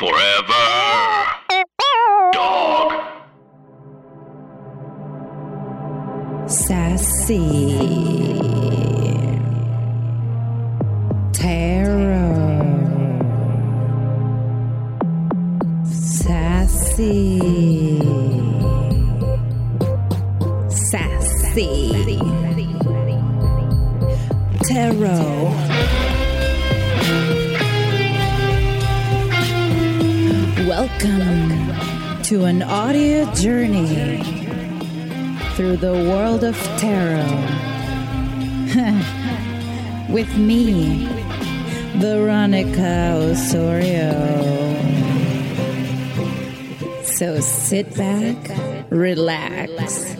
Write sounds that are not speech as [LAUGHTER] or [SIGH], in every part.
Forever. Dog. Sassy. Welcome to an audio journey through the world of tarot [LAUGHS] with me, Veronica Osorio. So sit back, relax,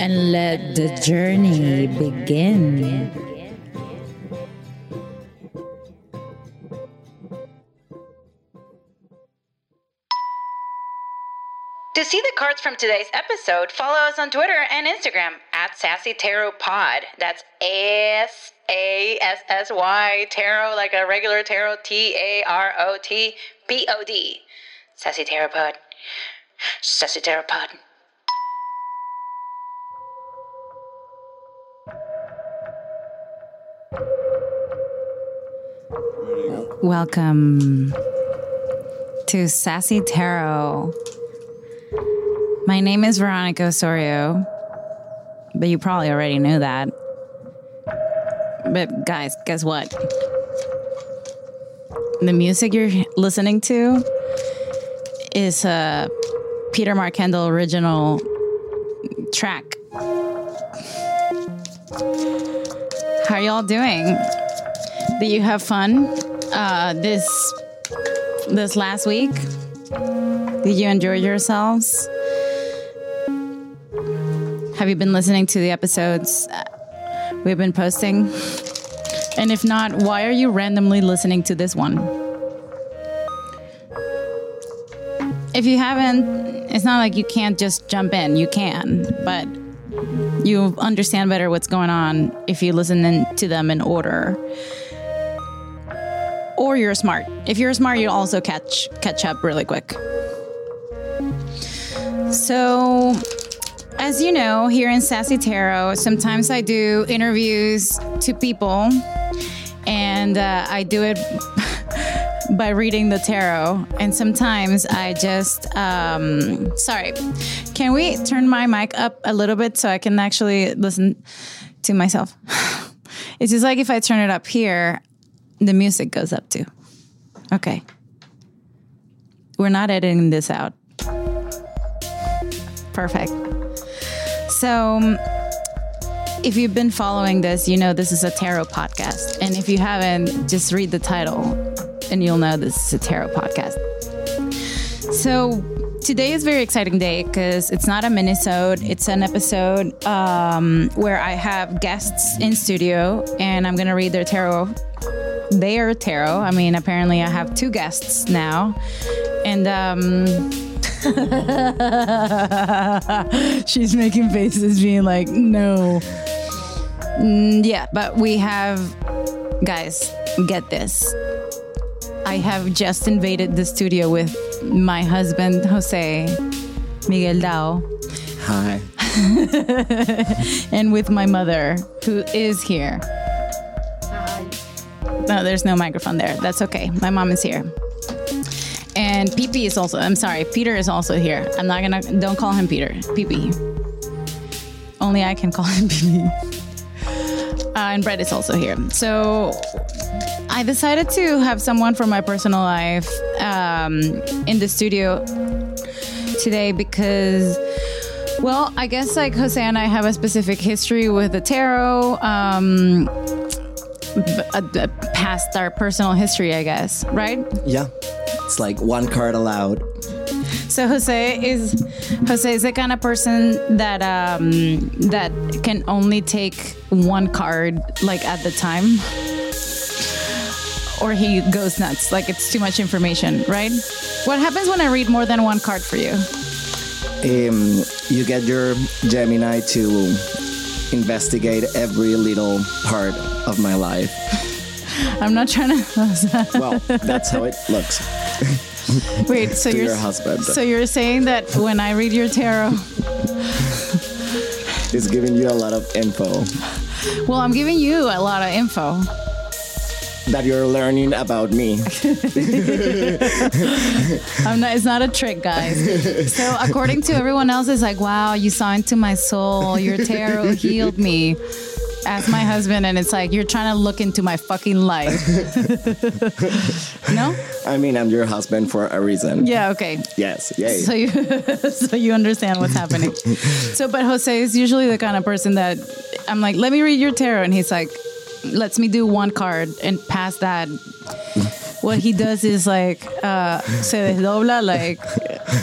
and let the journey begin. Cards from today's episode, follow us on Twitter and Instagram at Sassy Tarot Pod. That's S A S S Y Tarot, like a regular tarot, T A R O T P O D. Sassy Tarot Pod. Sassy Tarot Pod. Welcome to Sassy Tarot. My name is Veronica Osorio, but you probably already knew that. But guys, guess what? The music you're listening to is a Peter Mark Kendall original track. How are y'all doing? Did you have fun uh, this this last week? Did you enjoy yourselves? Have you been listening to the episodes uh, we've been posting? And if not, why are you randomly listening to this one? If you haven't, it's not like you can't just jump in. You can, but you understand better what's going on if you listen in, to them in order. Or you're smart. If you're smart, you'll also catch catch up really quick. So, as you know, here in Sassy Tarot, sometimes I do interviews to people, and uh, I do it [LAUGHS] by reading the tarot. And sometimes I just, um, sorry, can we turn my mic up a little bit so I can actually listen to myself? [LAUGHS] It's just like if I turn it up here, the music goes up too. Okay. We're not editing this out. Perfect. So, um, if you've been following this, you know this is a tarot podcast. And if you haven't, just read the title and you'll know this is a tarot podcast. So, today is a very exciting day because it's not a minisode, it's an episode um, where I have guests in studio and I'm to read their tarot. Their tarot. I mean, apparently, I have two guests now. And, um, [LAUGHS] She's making faces, being like, no. Mm, yeah, but we have, guys, get this. I have just invaded the studio with my husband, Jose Miguel Dao, Hi. [LAUGHS] and with my mother, who is here. No, there's no microphone there. That's okay. My mom is here. And PP is also, I'm sorry, Peter is also here. I'm not gonna, don't call him Peter. PP. Only I can [LAUGHS] call him PP. Uh, and Brett is also here. So I decided to have someone from my personal life um, in the studio today because, well, I guess like Jose and I have a specific history with the tarot. Um, uh, past our personal history, I guess, right? Yeah. It's like one card allowed. So Jose is Jose is the kind of person that um, that can only take one card like at the time, or he goes nuts. Like it's too much information, right? What happens when I read more than one card for you? Um, you get your Gemini to investigate every little part of my life. [LAUGHS] I'm not trying to. [LAUGHS] Well, that's how it looks. [LAUGHS] Wait, so you're your husband. So you're saying that when I read your tarot, [LAUGHS] It's giving you a lot of info well, I'm giving you a lot of info. that you're learning about me. [LAUGHS] I'm not, it's not a trick, guys. So according to everyone else, it's like, wow, you saw into my soul. Your tarot healed me. As my husband, and it's like you're trying to look into my fucking life. no? I mean, I'm your husband for a reason. Yeah. Okay. Yes. Yay. So you, [LAUGHS] so you understand what's happening. So, but Jose is usually the kind of person that I'm like, let me read your tarot, and he's like, lets me do one card and past that. What he does is like, uh, se desdobla, like,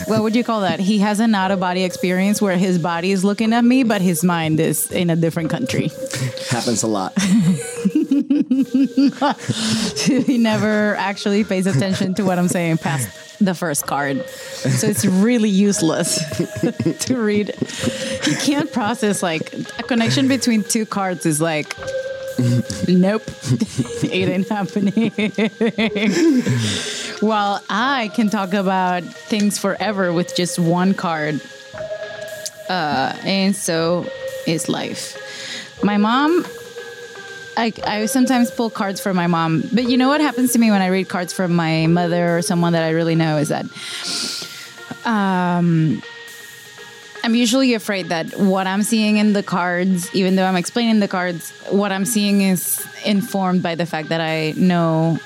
what would you call that? He has an out of body experience where his body is looking at me, but his mind is in a different country. Happens a lot. [LAUGHS] he never actually pays attention to what I'm saying past the first card. So it's really useless [LAUGHS] to read. He can't process like a connection between two cards is like [LAUGHS] nope. [LAUGHS] it ain't happening. [LAUGHS] While I can talk about things forever with just one card. Uh, and so is life. My mom I, I sometimes pull cards for my mom, but you know what happens to me when I read cards from my mother or someone that I really know is that um, I'm usually afraid that what I'm seeing in the cards, even though I'm explaining the cards, what I'm seeing is informed by the fact that I know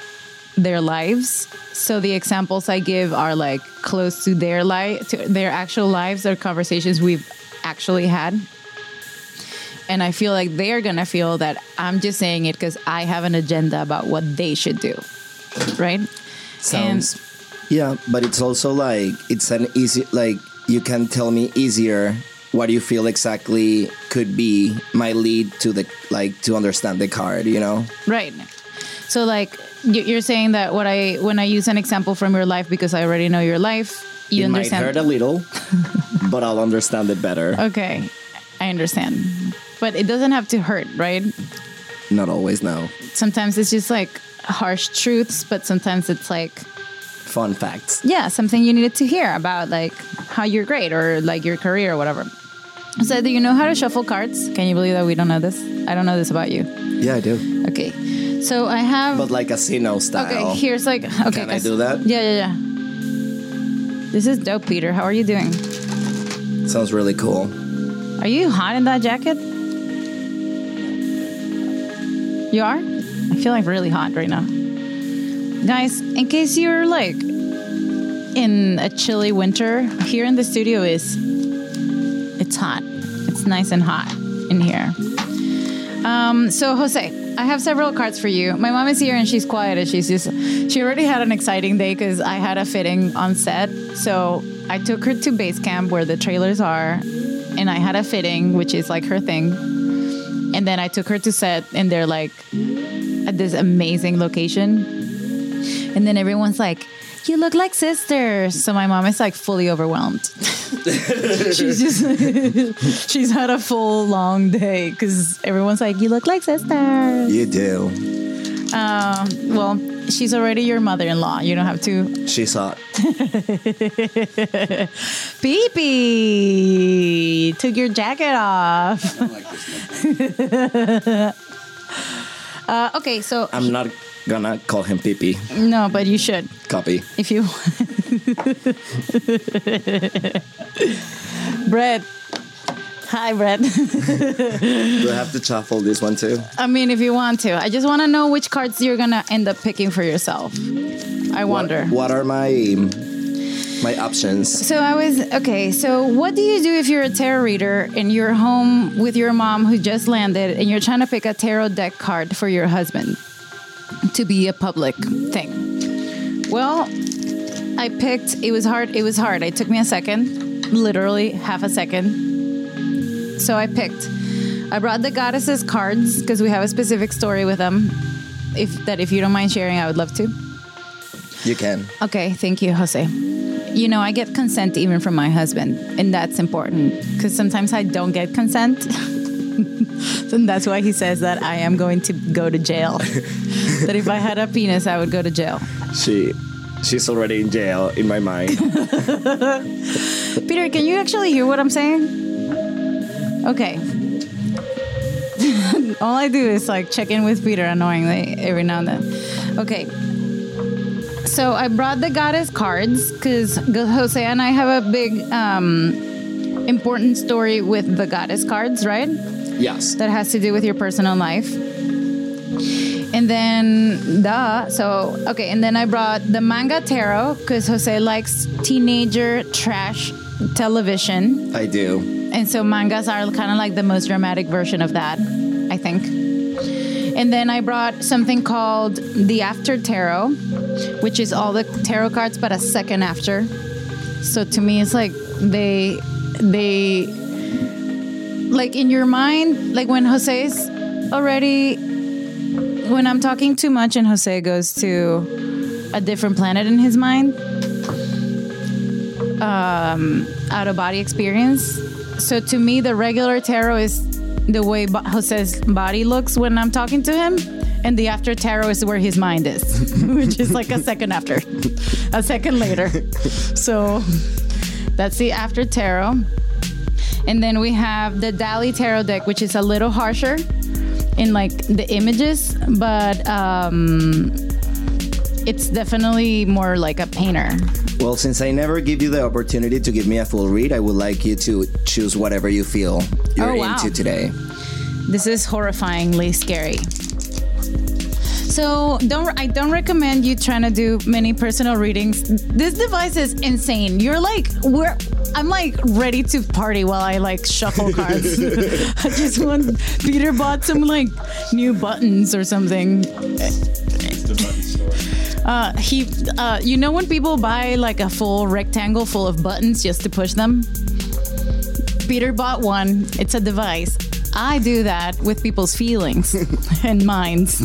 their lives. So the examples I give are like close to their life, to their actual lives or conversations we've actually had and I feel like they're gonna feel that I'm just saying it because I have an agenda about what they should do, right? Sounds. yeah, but it's also like it's an easy like you can tell me easier what you feel exactly could be my lead to the like to understand the card. You know. Right. So like you- you're saying that what I when I use an example from your life because I already know your life, you it understand. might hurt a little, [LAUGHS] but I'll understand it better. okay, I understand, but it doesn't have to hurt, right? Not always. No. Sometimes it's just like harsh truths, but sometimes it's like Fun facts. yeah, something you needed to hear about like how you're great or like your career or whatever. So, do you know how to shuffle cards? Can you believe that we don't know this? I don't know this about you. Yeah, I do. Okay, so I have. But like a Sino style. okay, here's like. Okay, Can I do that? Yeah, yeah, yeah. This is dope, Peter. How are you doing? Sounds really cool. Are you hot in that jacket? You are? I feel like really hot right now. Guys, in case you're like in a chilly winter, here in the studio is it's hot. It's nice and hot in here. Um, so Jose, I have several cards for you. My mom is here and she's quiet and she's just she already had an exciting day because I had a fitting on set. So I took her to base camp where the trailers are, and I had a fitting, which is like her thing. And then I took her to set, and they're like at this amazing location. And then everyone's like, "You look like sisters." So my mom is like fully overwhelmed. [LAUGHS] she's just [LAUGHS] she's had a full long day because everyone's like, "You look like sisters." You do. Um, well, she's already your mother-in-law. You don't have to. She's hot. [LAUGHS] Pee took your jacket off. uh, okay, so I'm not gonna call him Pee no, but you should Copy. if you. Brett. Hi, Brett. Do I have to shuffle this one too? I mean, if you want to, I just want to know which cards you're gonna end up picking for yourself. I wonder. What, what are my my options? So I was okay. So what do you do if you're a tarot reader and you're home with your mom who just landed and you're trying to pick a tarot deck card for your husband to be a public thing? Well, I picked. It was hard. It was hard. It took me a second, literally half a second. So I picked. I brought the goddesses cards because we have a specific story with them. If that, if you don't mind sharing, I would love to. You can. Okay, thank you, Jose. You know, I get consent even from my husband, and that's important because sometimes I don't get consent. [LAUGHS] [LAUGHS] and that's why he says that I am going to go to jail. [LAUGHS] that if I had a penis, I would go to jail. She she's already in jail in my mind. [LAUGHS] Peter, can you actually hear what I'm saying? Okay. All I do is like check in with Peter annoyingly every now and then. Okay. So I brought the goddess cards because Jose and I have a big um, important story with the goddess cards, right? Yes. that has to do with your personal life. And then, duh. So, okay. And then I brought the manga tarot because Jose likes teenager trash television. I do. And so, mangas are kind of like the most dramatic version of that, I think. And then I brought something called the After Tarot, which is all the tarot cards, but a second after. So to me, it's like they, they, like in your mind, like when Jose's already, when I'm talking too much and Jose goes to a different planet in his mind, um, out of body experience. So to me, the regular tarot is the way Bo- Jose's body looks when I'm talking to him, and the after tarot is where his mind is, [LAUGHS] which is like a second after, a second later. [LAUGHS] So that's the after tarot. And then we have the Dali tarot deck, which is a little harsher in like the images, but um, it's definitely more like a painter. Well, since I never give you the opportunity to give me a full read, I would like you to choose whatever you feel you're Oh, wow. into today. This is horrifyingly scary. So don't I don't recommend you trying to do many personal readings. This device is insane. You're like we're I'm like ready to party while I like shuffle [LAUGHS] cards. [LAUGHS] I just want Peter bought some like new buttons or something. Uh, he, uh, you know, when people buy like a full rectangle full of buttons just to push them. Peter bought one. It's a device. I do that with people's feelings [LAUGHS] and minds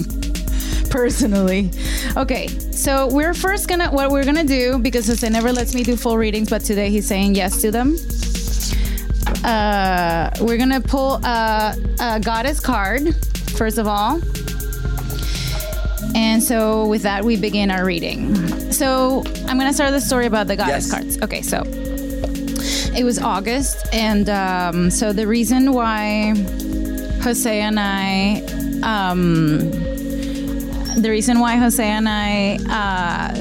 personally. Okay, so we're first gonna what we're gonna do because Jose never lets me do full readings, but today he's saying yes to them. Uh, we're gonna pull a, a goddess card first of all. And so with that, we begin our reading. So I'm gonna start the story about the goddess Yes. cards. Okay, so it was August, and um, so the reason why Jose and I, um, the reason why Jose and I uh,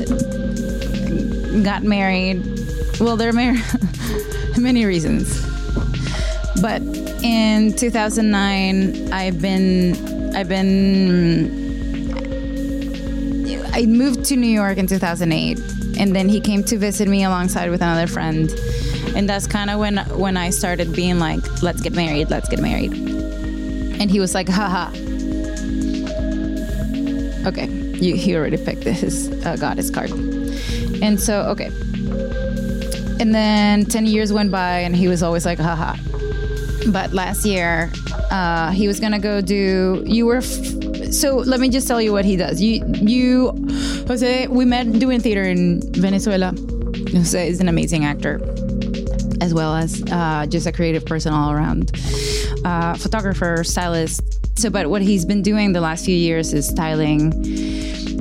got married, well, there are mar- [LAUGHS] many reasons, but in 2009, I've been, I've been I moved to New York in 2008, and then he came to visit me alongside with another friend, and that's kind of when when I started being like, "Let's get married, let's get married," and he was like, "Haha." Okay, you, he already picked his uh, goddess card, and so okay, and then 10 years went by, and he was always like, "Haha." But last year, uh, he was gonna go do. You were. F- so let me just tell you what he does. You, you, Jose. We met doing theater in Venezuela. Jose is an amazing actor, as well as uh, just a creative person all around. Uh, photographer, stylist. So, but what he's been doing the last few years is styling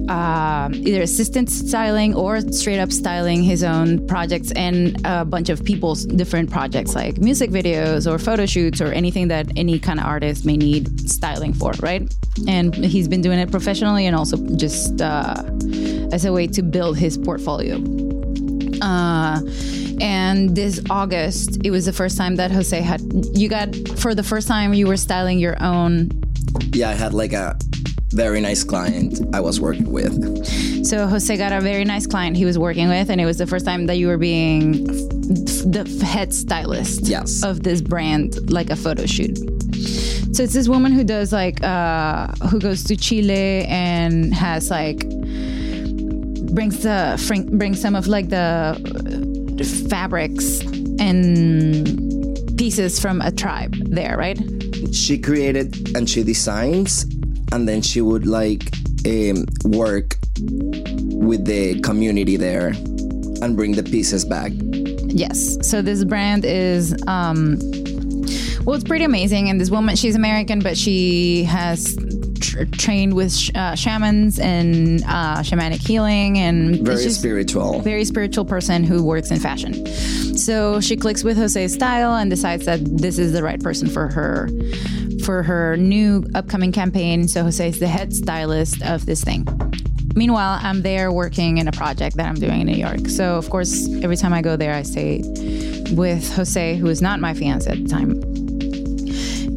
um, either assistant styling or straight up styling his own projects and a bunch of people's different projects like music videos or photo shoots or anything that any kind of artist may need styling for, right? And he's been doing it professionally and also just uh, as a way to build his portfolio. Uh, and this August, it was the first time that Jose had, you got, for the first time, you were styling your own Yeah, I had like a very nice client I was working with. So Jose got a very nice client he was working with, and it was the first time that you were being the head stylist Yes. of this brand, like a photo shoot. So it's this woman who does like uh, who goes to Chile and has like brings the brings some of like the fabrics and pieces from a tribe there, right? She created and she designs, and then she would like um, work with the community there and bring the pieces back. Yes. So this brand is um well it's pretty amazing and this woman she's American but she has tr- trained with sh- uh, shamans and uh, shamanic healing, and Very spiritual. very spiritual person who works in fashion. So she clicks with Jose's style and decides that this is the right person for her for her new upcoming campaign. So Jose is the head stylist of this thing. Meanwhile, I'm there working in a project that I'm doing in New York. So of course, every time I go there, I stay with Jose, who is not my fiance at the time.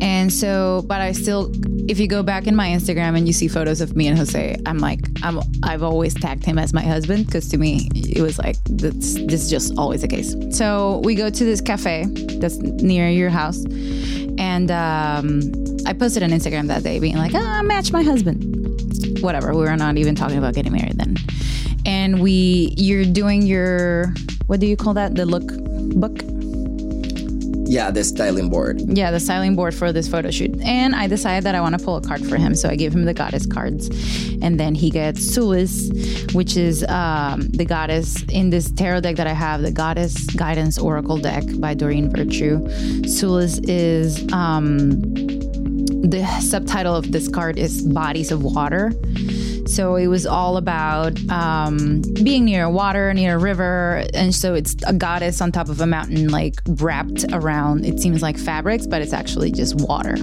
And so, but I still, if you go back in my Instagram and you see photos of me and Jose, I'm like, I'm, I've always tagged him as my husband because to me, it was like, this, this is just always the case. So we go to this cafe that's near your house. And um, I posted on Instagram that day being like, ah, match my husband. Whatever. We were not even talking about getting married then. And we, you're doing your, what do you call that? The look book? Yeah, the styling board. yeah, the styling board for this photo shoot. And I decided that I want to pull a card for him. So I gave him the goddess cards. And then he gets Sulis, which is um, the goddess in this tarot deck that I have, the Goddess Guidance Oracle deck by Doreen Virtue. Sulis is um, the subtitle of this card is Bodies of Water. So it was all about um, being near water, near a river. And so it's a goddess on top of a mountain, like wrapped around, it seems like fabrics, but it's actually just water.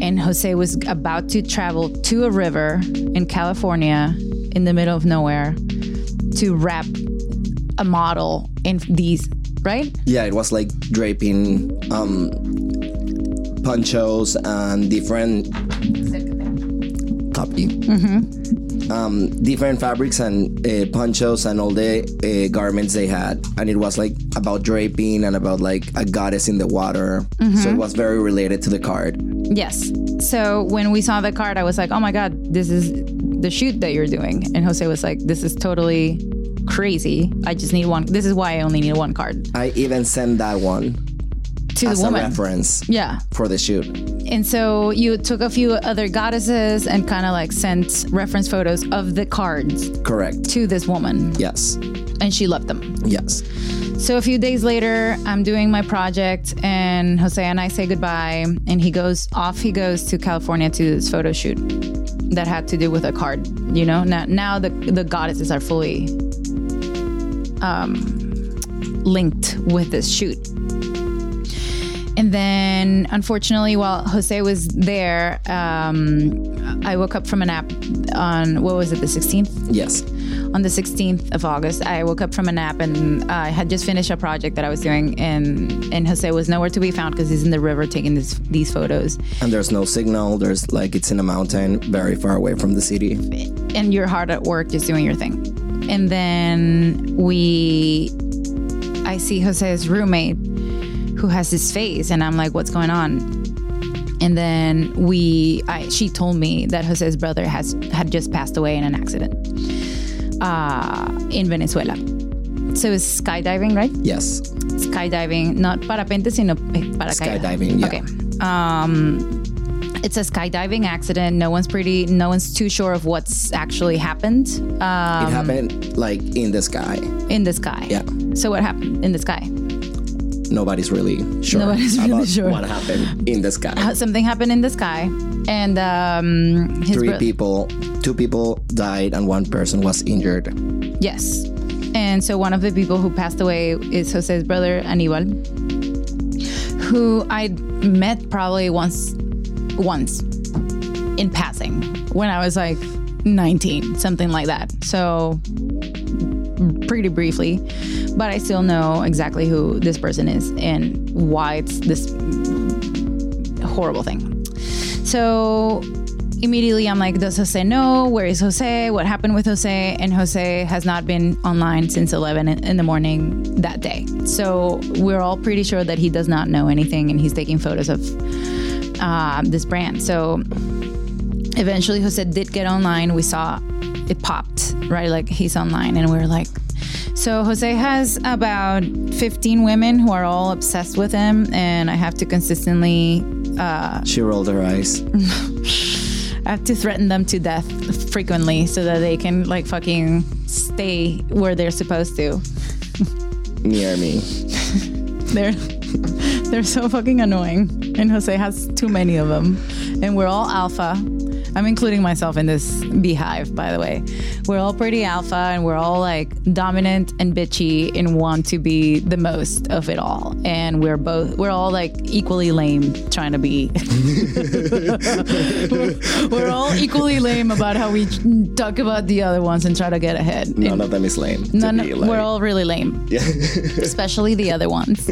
And Jose was about to travel to a river in California, in the middle of nowhere, to wrap a model in these, right? Yeah, it was like draping um, ponchos and different copy. Um, different fabrics and uh, ponchos and all the uh, garments they had, and it was like about draping and about like a goddess in the water. So it was very related to the card. Yes. So when we saw the card, I was like, oh my God, this is the shoot that you're doing. And Jose was like, this is totally crazy. I just need one. This is why I only need one card I even sent that one to as the a woman. reference Yeah. for the shoot. And so you took a few other goddesses and kind of like sent reference photos of the cards Correct. to this woman, Yes. and she loved them. Yes. So a few days later, I'm doing my project, and Jose and I say goodbye, and he goes off. He goes to California to this photo shoot that had to do with a card. You know, now now the the goddesses are fully um, linked with this shoot. And then, unfortunately, while Jose was there, um, I woke up from a nap on what was it, the 16th? Yes. on the 16th of August, I woke up from a nap and I had just finished a project that I was doing, and and Jose was nowhere to be found because he's in the river taking this, these photos. And there's no signal. There's like it's in a mountain, very far away from the city. And you're hard at work, just doing your thing. And then we, I see Jose's roommate who has his face, and I'm like, what's going on? And then we, I, she told me that Jose's brother has had just passed away in an accident uh, in Venezuela. So it's skydiving, right? Yes. skydiving, not parapente, sino paracaídas. Skydiving, yeah. Okay. Um, it's a skydiving accident. No one's pretty. No one's too sure of what's actually happened uh, it happened like in the sky. in the sky. Yeah. So what happened in the sky? Nobody's really sure Nobody's really sure. what happened in the sky. Something happened in the sky, and um, Three bro- people, two people died, and one person was injured. Yes. And so one of the people who passed away is Jose's brother, Anibal, who I met probably once, once in passing when I was like 19, something like that. So pretty briefly, but I still know exactly who this person is and why it's this horrible thing. So immediately I'm like, does Jose know? Where is Jose? What happened with Jose? And Jose has not been online since 11 in the morning that day. So we're all pretty sure that he does not know anything and he's taking photos of uh, this brand. So eventually Jose did get online. We saw it popped, right? Like he's online. And we were like, so Jose has about 15 women who are all obsessed with him. And I have to consistently uh, She rolled her eyes. [LAUGHS] I have to threaten them to death frequently so that they can like fucking stay where they're supposed to. near me. [LAUGHS] They're they're so fucking annoying, and Jose has too many of them, and we're all alpha. I'm including myself in this beehive, by the way. We're all pretty alpha and we're all like dominant and bitchy and want to be the most of it all. And we're both, we're all like equally lame trying to be. we're, [LAUGHS] [LAUGHS] we're all equally lame about how we talk about the other ones and try to get ahead. None of them is lame. None, be, like- we're all really lame, Yeah. [LAUGHS] especially the other ones.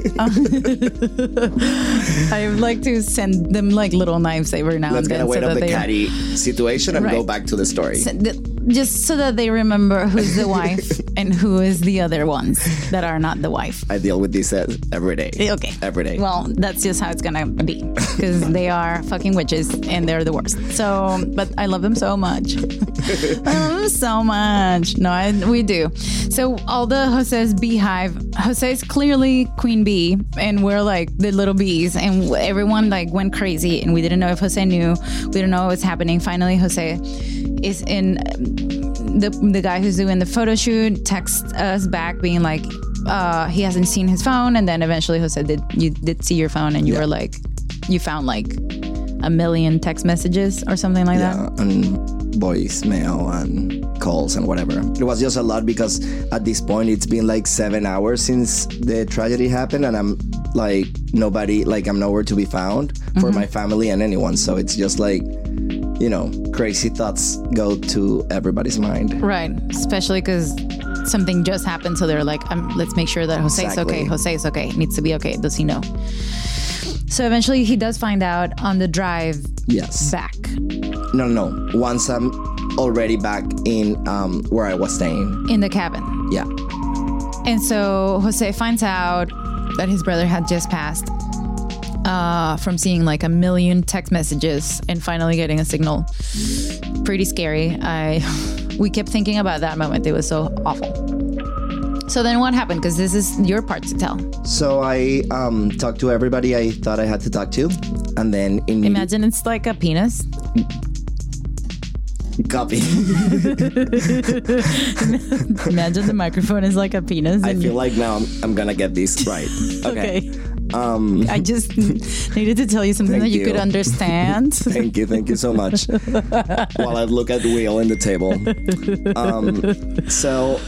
I would like to send them like little knives every now Let's and then so of that the they catty situation and go back to the story. th- just so that they remember who's the wife [LAUGHS] and who is the other ones that are not the wife. I deal with these uh, every day. Okay. Every day. Well, that's just how it's gonna be because they are fucking witches and they're the worst. So, but I love them so much. [LAUGHS] I love them so much. No, I, we do. So, all the Jose's beehive, Jose is clearly queen bee, and we're like the little bees, and everyone like went crazy, and we didn't know if Jose knew. We didn't know what was happening. Finally, Jose is in the the guy who's doing the photo shoot texts us back being like uh he hasn't seen his phone and then eventually Jose did you did see your phone and you were like you found like a million text messages or something like yeah, that and voicemail and calls and whatever. It was just a lot because at this point it's been like seven hours since the tragedy happened, and I'm like nobody, like I'm nowhere to be found Mm-hmm. for my family and anyone. So it's just like, you know, crazy thoughts go to everybody's mind. right especially because something just happened so they're like um, let's make sure that Jose's Exactly. okay Jose's okay needs to be okay does he know so eventually he does find out on the drive Yes. back No, no, no. Once I'm already back in um, where I was staying. in the cabin Yeah. And so Jose finds out that his brother had just passed uh, from seeing like a million text messages and finally getting a signal. Pretty scary. I [LAUGHS] we kept thinking about that moment. It was so awful. So then what happened? Because this is your part to tell. So I um, talked to everybody I thought I had to talk to, and then in Imagine it's like a penis. copy. [LAUGHS] [LAUGHS] Imagine the microphone is like a penis. I feel like now I'm, I'm gonna get this right. Okay. okay. Um, I just [LAUGHS] needed to tell you something that you, you. could understand. [LAUGHS] Thank you, thank you so much. [LAUGHS] While I look at the wheel in the table. Um, so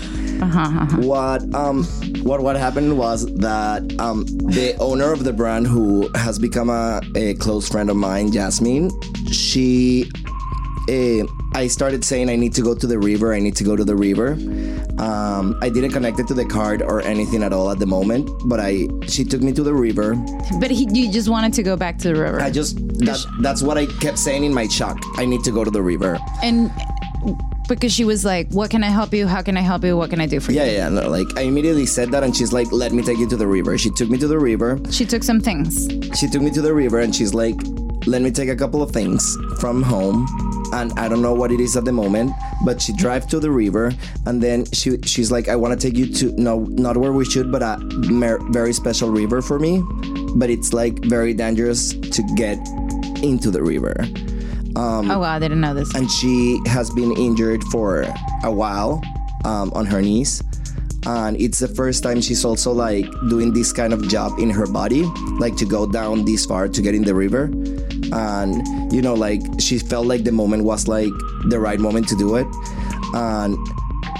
what um what what happened was that um the owner of the brand who has become a, a close friend of mine, Jasmine, she uh, I started saying I need to go to the river. I need to go to the river. Um, I didn't connect it to the card or anything at all at the moment, but I she took me to the river. But he, you just wanted to go back to the river. I just that, that's what I kept saying in my shock. I need to go to the river. and because she was like, "What can I help you? How can I help you? What can I do for you?" Yeah, yeah. No, like I immediately said that, and she's like, "Let me take you to the river." She took me to the river. She took some things. She took me to the river, and she's like, "Let me take a couple of things from home." And I don't know what it is at the moment, but she drive to the river, and then she she's like, "I want to take you to no, not where we should, but a mer- very special river for me, but it's like very dangerous to get into the river." oh wow, I didn't know this. and she has been injured for a while um, on her knees and it's the first time she's also like doing this kind of job in her body like to go down this far to get in the river and you know like she felt like the moment was like the right moment to do it. And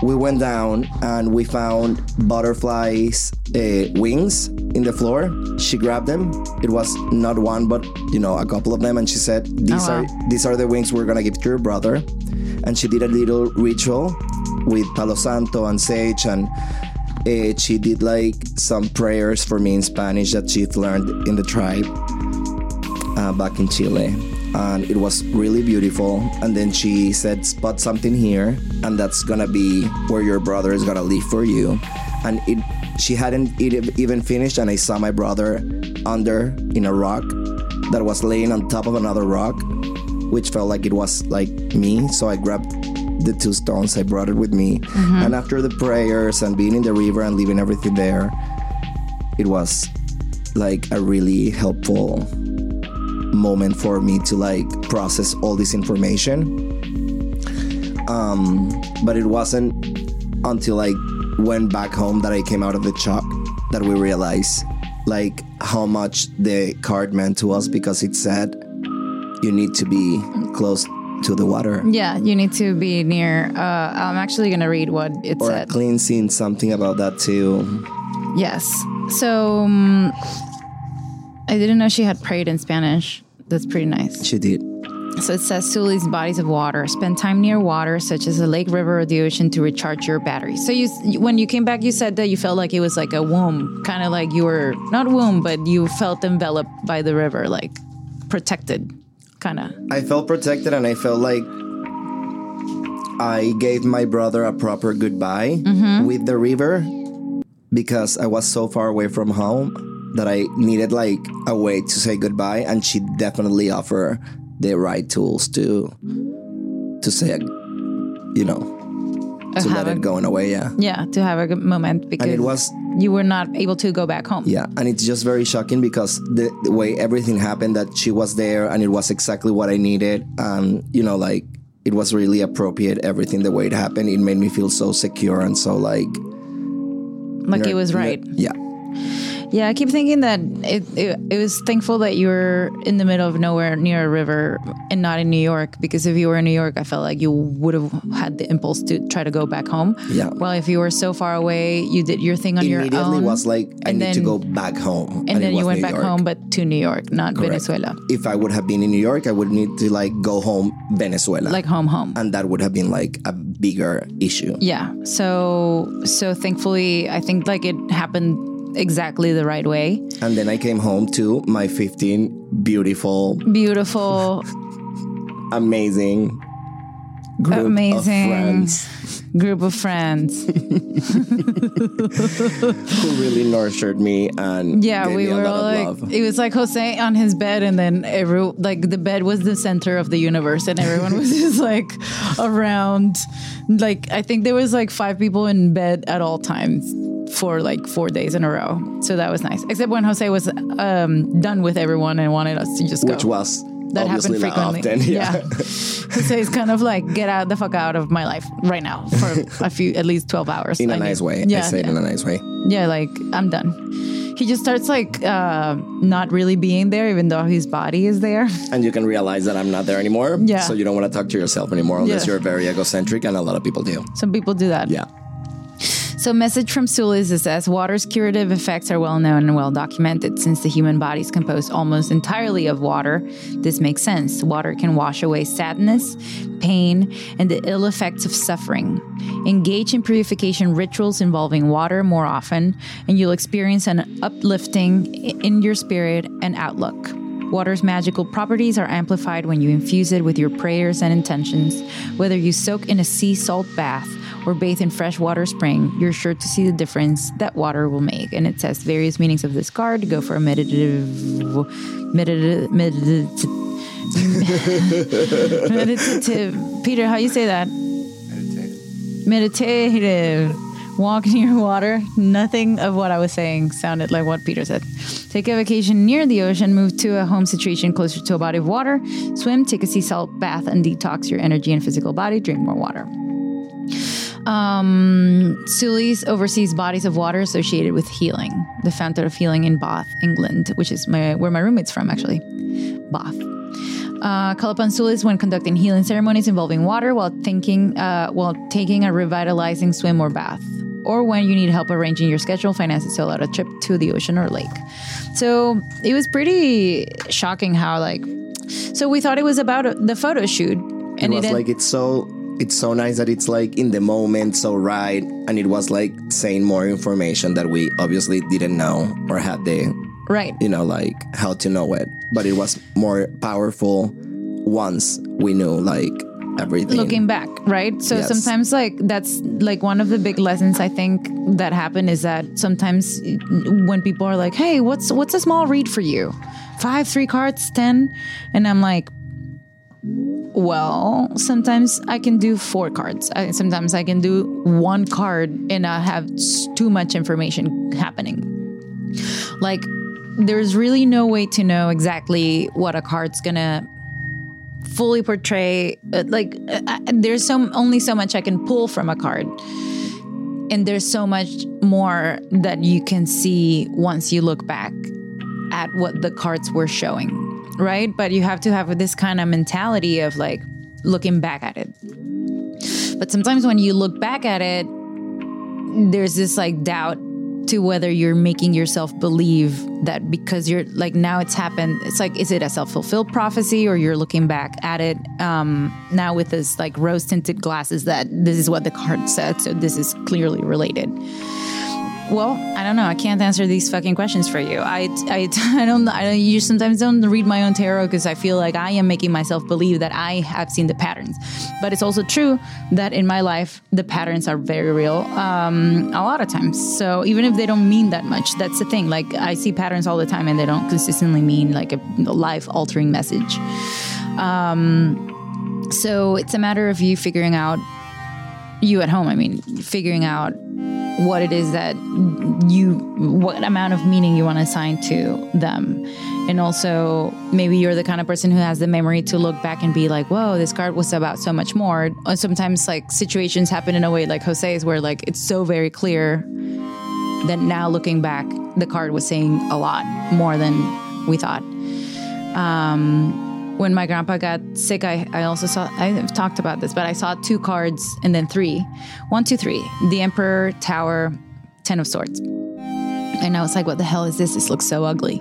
we went down and we found butterflies uh, wings in the floor. She grabbed them. It was not one but you know a couple of them. And she said these Oh, wow. are these are the wings we're gonna give to your brother. And she did a little ritual with palo santo and sage. And uh, she did like some prayers for me in spanish that she'd learned in the tribe uh, back in chile and it was really beautiful. And then she said spot something here and that's gonna be where your brother is gonna live for you. And it she hadn't even finished and i saw my brother under in a rock that was laying on top of another rock which felt like it was like me. So i grabbed the two stones i brought it with me. And after the prayers and being in the river and leaving everything there it was like a really helpful moment for me to like process all this information um but it wasn't until i went back home that i came out of the shock that we realized like how much the card meant to us because it said you need to be close to the water. Yeah, you need to be near. Uh, I'm actually gonna read what it Or said. clean scene, something about that too. Yes. So um, I didn't know she had prayed in Spanish. That's pretty nice. She did. So it says Sulis bodies of water. Spend time near water, such as a lake, river, or the ocean, to recharge your battery. So you, when you came back, you said that you felt like it was like a womb, kind of like you were not womb, but you felt enveloped by the river, like protected, kind of. I felt protected and I felt like I gave my brother a proper goodbye Mm-hmm. with the river because I was so far away from home that I needed like a way to say goodbye and she definitely offered the right tools to to say uh, you know to let it go in a way yeah Yeah, to have a good moment because and it was you were not able to go back home. Yeah, and it's just very shocking because the, the way everything happened that she was there and it was exactly what I needed. And, you know, like it was really appropriate, everything the way it happened. It made me feel so secure and so like. like it was right. Yeah. Yeah, I keep thinking that it, it it was thankful that you were in the middle of nowhere near a river and not in New York because if you were in New York, I felt like you would have had the impulse to try to go back home. Yeah. Well, if you were so far away, you did your thing on your own. Immediately was like, I and need to go back home. and, then you went New back York. home, but to New York, not Correct. Venezuela. If I would have been in New York, I would need to like go home Venezuela. Like home, home. and that would have been like a bigger issue. Yeah. So so thankfully, I think like it happened exactly the right way. And then I came home to my 15 beautiful, Beautiful, amazing group Amazing. of friends. group of friends. [LAUGHS] who really nurtured me and Yeah, we were all like, love. it was like Jose on his bed, and then every like the bed was the center of the universe, and everyone was [LAUGHS] just like around. Like I think there was like five people in bed at all times for like four days in a row. So that was nice. Except when Jose was um, done with everyone and wanted us to just go. which was that obviously happened frequently. often. Yeah. [LAUGHS] Jose is kind of like get out the fuck out of my life right now for a few at least twelve hours. in a I need- nice way. Yeah, I say it yeah. in a nice way. Yeah, like I'm done. He just starts like uh, not really being there, even though his body is there. And you can realize that I'm not there anymore. Yeah. So you don't want to talk to yourself anymore unless Yeah. you're very egocentric, and a lot of people do. Some people do that. Yeah. So, message from Sulis is says water's curative effects are well known and well documented. Since the human body is composed almost entirely of water, this makes sense. Water can wash away sadness, pain, and the ill effects of suffering. Engage in purification rituals involving water more often, and you'll experience an uplifting in your spirit and outlook. Water's magical properties are amplified when you infuse it with your prayers and intentions. Whether you soak in a sea salt bath or bathe in freshwater spring, you're sure to see the difference that water will make. And it says various meanings of this card. Go for a meditative, meditative, meditative, [LAUGHS] meditative. Peter, how you say that? Meditative. Meditative. Walk near water. Nothing of what I was saying sounded like what Peter said. Take a vacation near the ocean. Move to a home situation closer to a body of water. Swim. Take a sea salt bath and detox your energy and physical body. Drink more water. Um, Sulis oversees bodies of water associated with healing. The Fountain of Healing in Bath, England, which is my, where my roommate's from, actually. Bath. Uh, call upon Sulis when conducting healing ceremonies involving water while thinking, uh, while taking a revitalizing swim or bath, or when you need help arranging your schedule, finances to allow a trip to the ocean or lake. So it was pretty shocking how like. So we thought it was about the photo shoot, It and was en- like it's so it's so nice that it's like in the moment, so right, and it was like saying more information that we obviously didn't know or had the right. you know like how to know it, but it was more powerful once we knew like everything. looking back, right? So Yes. sometimes like that's like one of the big lessons I think that happen is that sometimes when people are like, "Hey, what's what's a small read for you? 5, 3 cards, 10?" And I'm like, well, sometimes I can do four cards. I, sometimes I can do one card and I have too much information happening. Like, there's really no way to know exactly what a card's gonna fully portray uh, like uh, uh, there's so only so much I can pull from a card and there's so much more that you can see once you look back at what the cards were showing right but you have to have this kind of mentality of like looking back at it. But sometimes when you look back at it, there's this like doubt to whether you're making yourself believe that because you're like now it's happened it's like is it a self-fulfilled prophecy or you're looking back at it um now with this like rose tinted glasses that this is what the card said so this is clearly related well, I don't know. I can't answer these fucking questions for you. I, I, [LAUGHS] I don't. I don't. You sometimes don't read my own tarot because I feel like I am making myself believe that I have seen the patterns. But it's also true that in my life the patterns are very real. Um, a lot of times. So even if they don't mean that much, that's the thing. Like I see patterns all the time, and they don't consistently mean like a life altering message. Um, so it's a matter of you figuring out you at home. I mean, figuring out what it is that you what amount of meaning you want to assign to them and also maybe you're the kind of person who has the memory to look back and be like whoa this card was about so much more or sometimes like situations happen in a way like jose's where like it's so very clear that now looking back the card was saying a lot more than we thought um when my grandpa got sick, I, I also saw, I've talked about this, but I saw two cards and then three. One, two, three. The Emperor, Tower, Ten of Swords. And I was like, what the hell is this? This looks so ugly.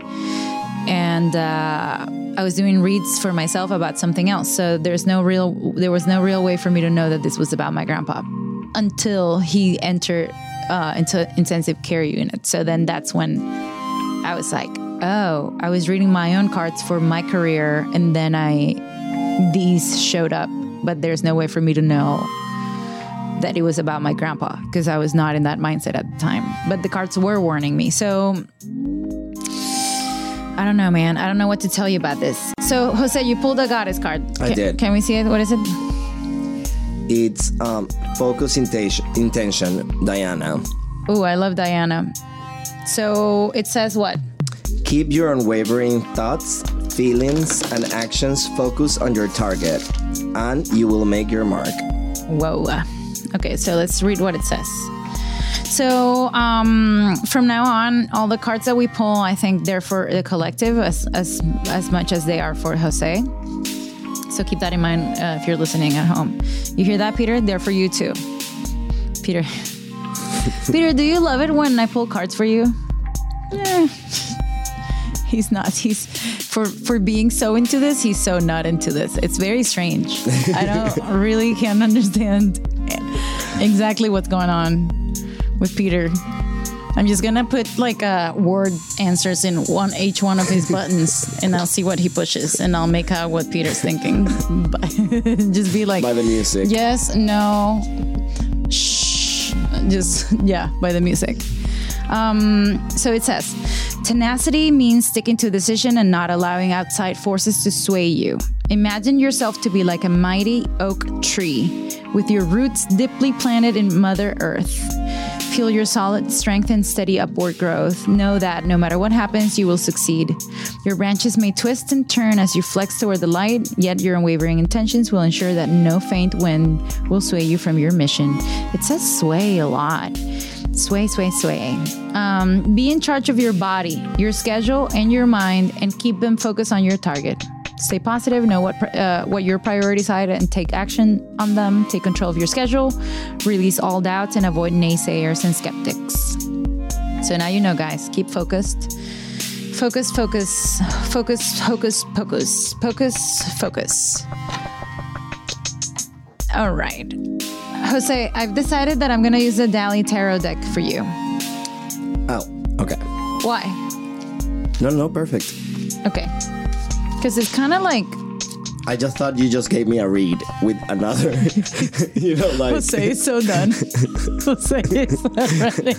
And uh, I was doing reads for myself about something else. So there's no real, there was no real way for me to know that this was about my grandpa until he entered uh, into intensive care unit. So then that's when I was like, oh, I was reading my own cards for my career, and then I these showed up, but there's no way for me to know that it was about my grandpa because I was not in that mindset at the time. But the cards were warning me, so I don't know, man. I don't know what to tell you about this. So, Jose, you pulled a goddess card. I Ca- did. Can we see it? What is it? It's um, focus intention, intention, Diana. Oh, I love Diana. So it says what? Keep your unwavering thoughts, feelings, and actions focused on your target, and you will make your mark. Whoa. Okay, so let's read what it says. So um, from now on, all the cards that we pull, I think they're for the collective as as as much as they are for Jose. So keep that in mind uh, if you're listening at home. You hear that, Peter? They're for you too. Peter. [LAUGHS] Peter, do you love it when I pull cards for you? Eh. He's not. He's for for being so into this. He's so not into this. It's very strange. I don't [LAUGHS] really can't understand exactly what's going on with Peter. I'm just gonna put like uh, word answers in one each one of his buttons, and I'll see what he pushes, and I'll make out what Peter's thinking. [LAUGHS] Just be like, By the music. yes, no, shh, just yeah, by the music. Um, so it says, tenacity means sticking to a decision and not allowing outside forces to sway you. Imagine yourself to be like a mighty oak tree with your roots deeply planted in Mother Earth. Feel your solid strength and steady upward growth. Know that no matter what happens, you will succeed. Your branches may twist and turn as you flex toward the light, yet your unwavering intentions will ensure that no faint wind will sway you from your mission. It says sway a lot. Sway, sway, sway. Um, be in charge of your body, your schedule, and your mind, and keep them focused on your target. Stay positive, know what uh, what your priorities are, and take action on them. Take control of your schedule, release all doubts, and avoid naysayers and skeptics. So now you know, guys. Keep focused. Focus, focus, focus, focus, focus, focus, focus. All right. Jose, I've decided that I'm going to use the Dali Tarot deck for you. Oh, okay. Why? No, no, perfect. Okay. Because it's kind of like I just thought you just gave me a read with another, [LAUGHS] you know, like. Jose is so done. [LAUGHS] Jose is not ready.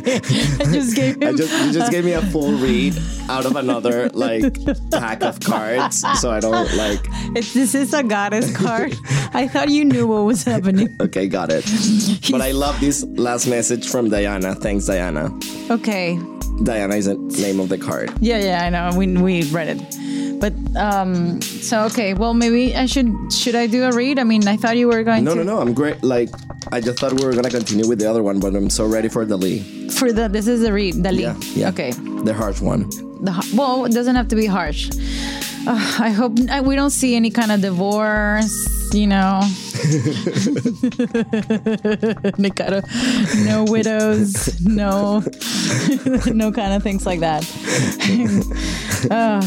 I just gave him. I just, you just gave me a full [LAUGHS] read out of another like pack of cards, so I don't like. It's- this is a goddess card. I thought you knew what was happening. Okay, got it. But I love this last message from Diana. Thanks, Diana. Okay. Diana is the name of the card. Yeah, yeah, I know. We we read it. But um so okay, well maybe I should should I do a read? I mean, I thought you were going No, to no, no. I'm great. Like, I just thought we were gonna continue with the other one, but I'm so ready for the Lee. for the this is the read, the. Yeah, yeah. Okay. The harsh one. The well, it doesn't have to be harsh. Uh, I hope I, we don't see any kind of divorce. You know, any kind of no widows, no, [LAUGHS] no kind of things like that. [LAUGHS] Uh,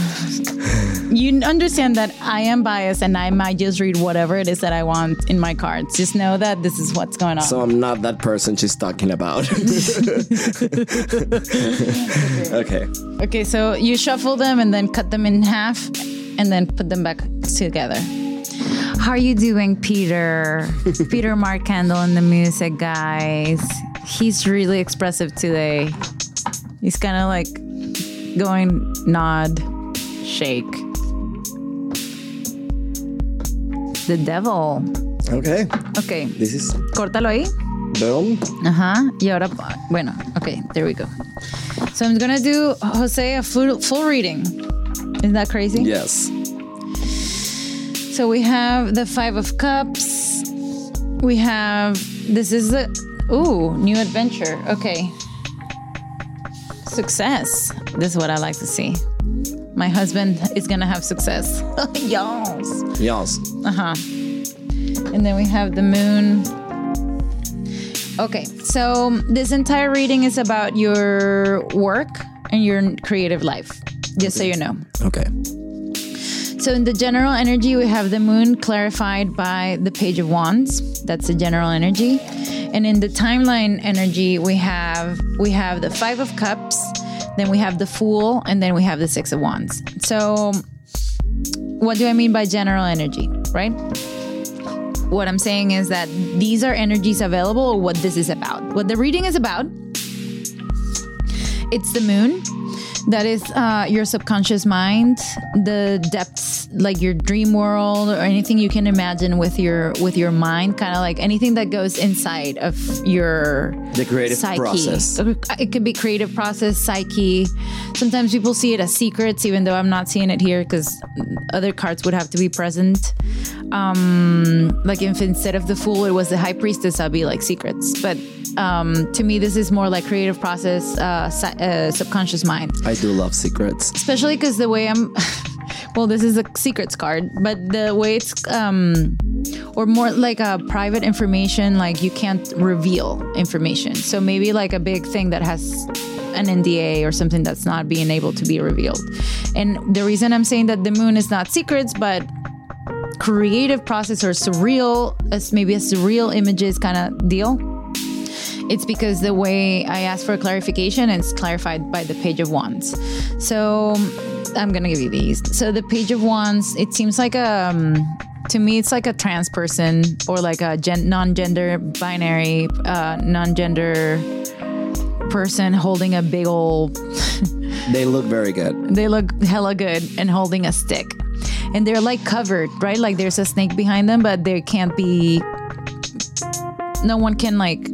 you understand that I am biased and I might just read whatever it is that I want in my cards. Just know that this is what's going on. So I'm not that person she's talking about. [LAUGHS] okay. Okay, so you shuffle them and then cut them in half and then put them back together. How are you doing, Peter? [LAUGHS] Peter Mark Kendall in the music, guys. He's really expressive today. He's kind of like going nod, shake. The devil. Okay. Ok, This is córtalo ahí. boom. Ajá. Y ahora, bueno, okay, there we go. So I'm gonna do Jose a full, full reading. Isn't that crazy? Yes. So we have the Five of Cups. We have this is the ooh new adventure. Okay. Success. This is what I like to see. My husband is gonna have success. [LAUGHS] yes. Yes. Uh huh. And then we have the moon. Okay, so this entire reading is about your work and your creative life, just so you know. Okay. So in the general energy, we have the moon clarified by the page of wands. That's the general energy. And in the timeline energy, we have we have the five of cups, then we have the fool, and then we have the six of wands. So what do I mean by general energy, right? What I'm saying is that these are energies available or what this is about. What the reading is about, it's the moon that is uh, your subconscious mind the depths like your dream world or anything you can imagine with your with your mind kind of like anything that goes inside of your The creative psyche. process. it could be creative process psyche. Sometimes people see it as secrets even though i'm not seeing it here because other cards would have to be present um like if instead of the fool it was the high priestess i'll be like secrets but um to me this is more like creative process uh, si- uh subconscious mind I do love secrets. especially because the way I'm, [LAUGHS] well, this is a secrets card, but the way it's, um, or more like a private information, like you can't reveal information. So maybe like a big thing that has an NDA or something that's not being able to be revealed. And the reason I'm saying that the moon is not secrets, but creative process or surreal, as maybe a surreal images kind of deal. It's because the way I asked for clarification, it's clarified by the page of wands. So I'm gonna give you these. So the page of wands, it seems like a, um, to me, it's like a trans person or like a gen- non-gender binary, uh, non-gender person holding a big old [LAUGHS] They look very good. they look hella good and holding a stick. And they're like covered, right? Like there's a snake behind them, but there can't be no one can like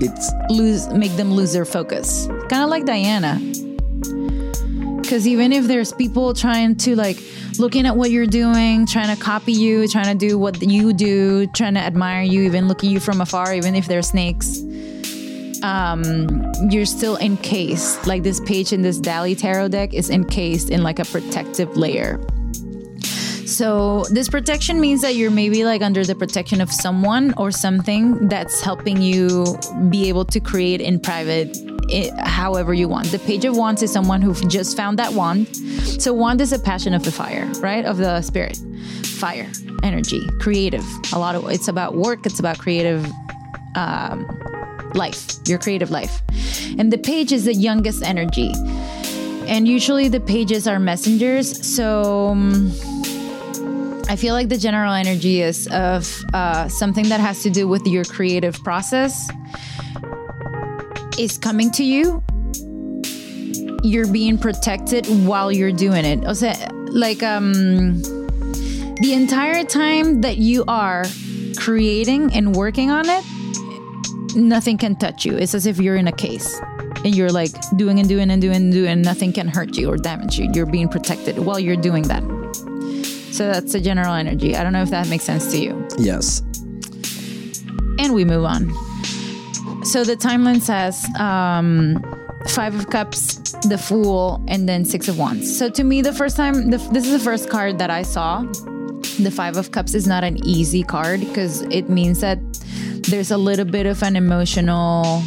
It's lose make them lose their focus. Kind of like Diana. Cuz even if there's people trying to like looking at what you're doing, trying to copy you, trying to do what you do, trying to admire you, even look at you from afar, even if they're snakes, um, you're still encased. Like this page in this Dali tarot deck is encased in like a protective layer. So this protection means that you're maybe like under the protection of someone or something that's helping you be able to create in private i however you want. The page of wands is someone who just found that wand. So wand is a passion of the fire, right? Of the spirit. Fire, energy, creative. A lot of it's about work, it's about creative um, life, your creative life. And the page is the youngest energy. And usually the pages are messengers. So um, I feel like the general energy is of uh, something that has to do with your creative process is coming to you. You're being protected while you're doing it. O sea, like um, the entire time that you are creating and working on it, nothing can touch you. It's as if you're in a case and you're like doing and doing and doing and doing, nothing can hurt you or damage you. You're being protected while you're doing that. So that's the general energy. I don't know if that makes sense to you. yes. And we move on. So the timeline says um, Five of Cups, the Fool, and then Six of Wands. So to me, the first time, the, this is the first card that I saw. The Five of Cups is not an easy card because it means that there's a little bit of an emotional.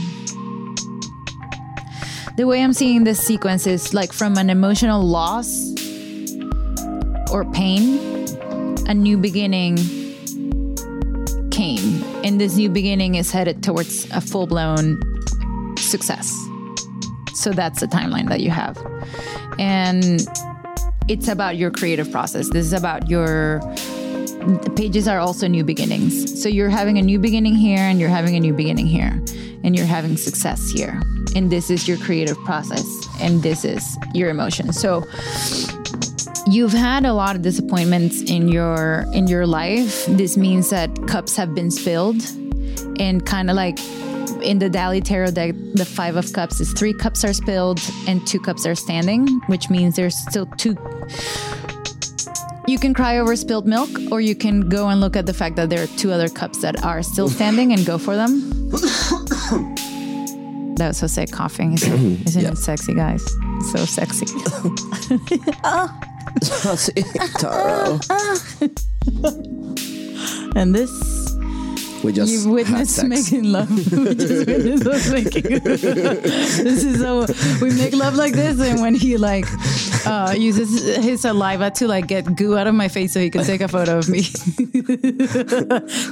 The way I'm seeing this sequence is like from an emotional loss or pain, a new beginning came. And this new beginning is headed towards a full blown success. So that's the timeline that you have. And it's about your creative process. This is about your pages are also new beginnings. So you're having a new beginning here and you're having a new beginning here and you're having success here. And this is your creative process and this is your emotion. So you've had a lot of disappointments in your in your life. This means that cups have been spilled and kind of like in the Dali Tarot deck, the Five of Cups is three cups are spilled and two cups are standing, which means there's still two. You can cry over spilled milk, or you can go and look at the fact that there are two other cups that are still standing and go for them. [LAUGHS] that was Jose coughing. Isn't, isn't Yeah. it sexy, guys? So sexy. [LAUGHS] [LAUGHS] Taro. [LAUGHS] and this We just You've witnessed sex. making love. [LAUGHS] we just witnessed us making. [LAUGHS] this is so we make love like this, and when he like uh, uses his saliva to like get goo out of my face so he can take a photo of me.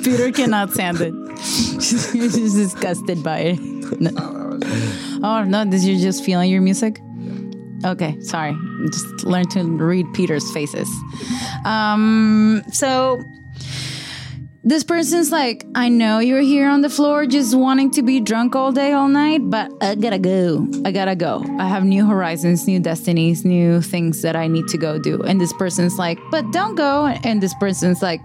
Peter cannot stand it. He's disgusted by it. No. Oh no! Did you just feeling your music? Okay, sorry. Just learn to read Peter's faces. Um, so this person's like, I know you're here on the floor just wanting to be drunk all day, all night, but I gotta go. I gotta go. I have new horizons, new destinies, new things that I need to go do. And this person's like, but don't go. And this person's like,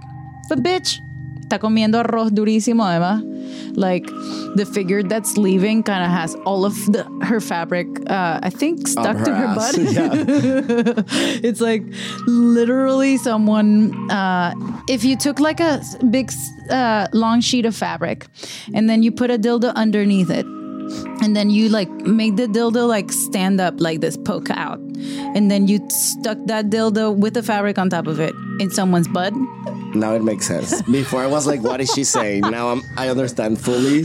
but bitch, está comiendo arroz durísimo, además. Like the figure that's leaving kind of has all of the, her fabric, uh, I think, stuck her to her ass. butt. [LAUGHS] [LAUGHS] it's like literally someone uh, if you took like a big uh, long sheet of fabric and then you put a dildo underneath it and then you like make the dildo like stand up like this poke out and then you stuck that dildo with the fabric on top of it in someone's butt Now it makes sense. Before I was like, what is she saying? Now I'm, I understand fully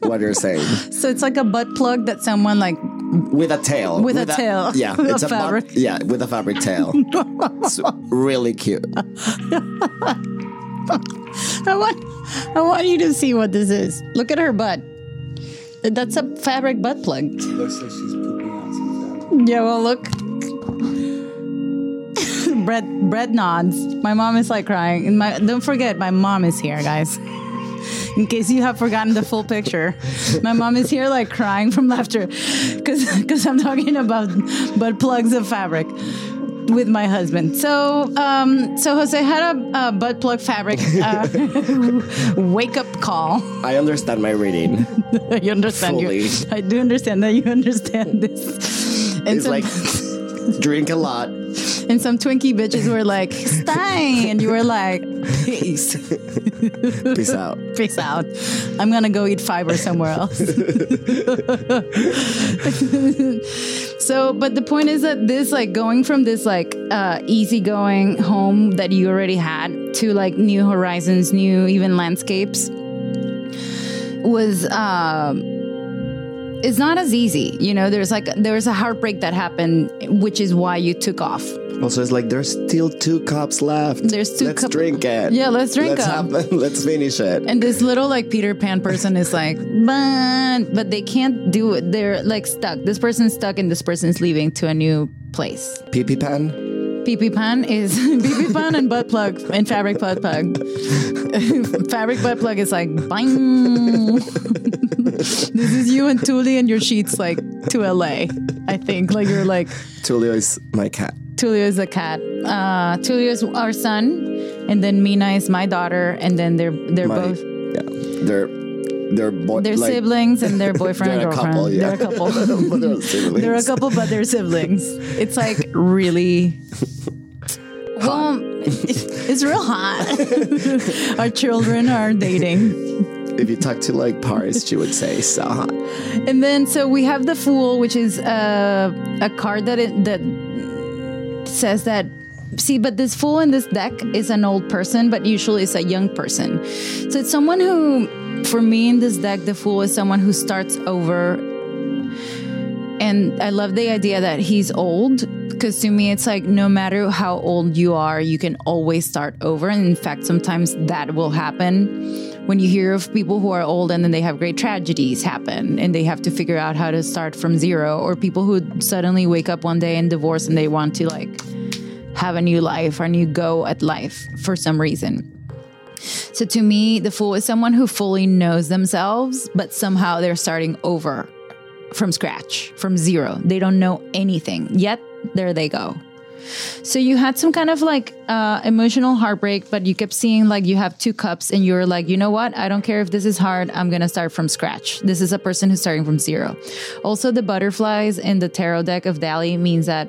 what you're saying. so it's like a butt plug that someone like With a tail. With a tail [LAUGHS] Yeah, [LAUGHS] it's a butt- fabric. yeah, with a fabric tail. it's really cute. [LAUGHS] I want I want you to see what this is. Look at her butt. That's a fabric butt plug. Looks like she's pooping out some Yeah, well, look. [LAUGHS] bread, bread nods. My mom is like crying. And my don't forget, my mom is here, guys. In case you have forgotten the full picture, my mom is here like crying from laughter, because because I'm talking about butt plugs of fabric with my husband. So um, so Jose had a, a butt plug fabric uh, [LAUGHS] wake up call. I understand my reading. [LAUGHS] you understand? You, Fully. I do understand that you understand this. And It's some- like drink a lot. and some Twinkie bitches were like, Stein. And you were like, peace. [LAUGHS] Peace out. Peace out. I'm going to go eat fiber somewhere else. So, but the point is that this, like, going from this, like, uh, easygoing home that you already had to, like, new horizons, new even landscapes was, um, it's not as easy. You know, there's like, there was a heartbreak that happened, which is why you took off. Also, it's like there's still two cups left. There's two Let's cup- drink it. Yeah, let's drink let's them. have- [LAUGHS] let's finish it. And this little like Peter Pan person is like, but but they can't do it. They're like stuck. This person's stuck and this person's leaving to a new place. Pee pee pan. PP pan is [LAUGHS] PP pan and butt plug and fabric butt plug. [LAUGHS] fabric butt plug is like bang. this is you and Tuli and your sheets like to LA. I think like you're like Tulio is my cat. Tulio is the cat. Uh, Tulio is our son, and then Mina is my daughter, and then they're they're My, both yeah, they're they're boy, they're like, siblings and their boyfriend [LAUGHS] They're and a girlfriend. couple, yeah. They're a couple. But [LAUGHS] they're they're a couple, but they're siblings. It's like really. [LAUGHS] Well, it's real hot. Our children are dating. if you talk to like Paris, she would say so hot. And then so we have the Fool, which is uh, a card that it, that says that. See, but this Fool in this deck is an old person, but usually it's a young person. So it's someone who, for me in this deck, the Fool is someone who starts over. And I love the idea that he's old because to me it's like no matter how old you are you can always start over. And in fact sometimes that will happen when you hear of people who are old and then they have great tragedies happen and they have to figure out how to start from zero or people who suddenly wake up one day and divorce and they want to like have a new life or a new go at life for some reason. So to me the fool is someone who fully knows themselves but somehow they're starting over from scratch from zero. They don't know anything. Yet there they go. So you had some kind of like uh, emotional heartbreak, but you kept seeing like you have two cups, and you're like, you know what? I don't care if this is hard. I'm gonna start from scratch. This is a person who's starting from zero. Also, the butterflies in the tarot deck of Dali means that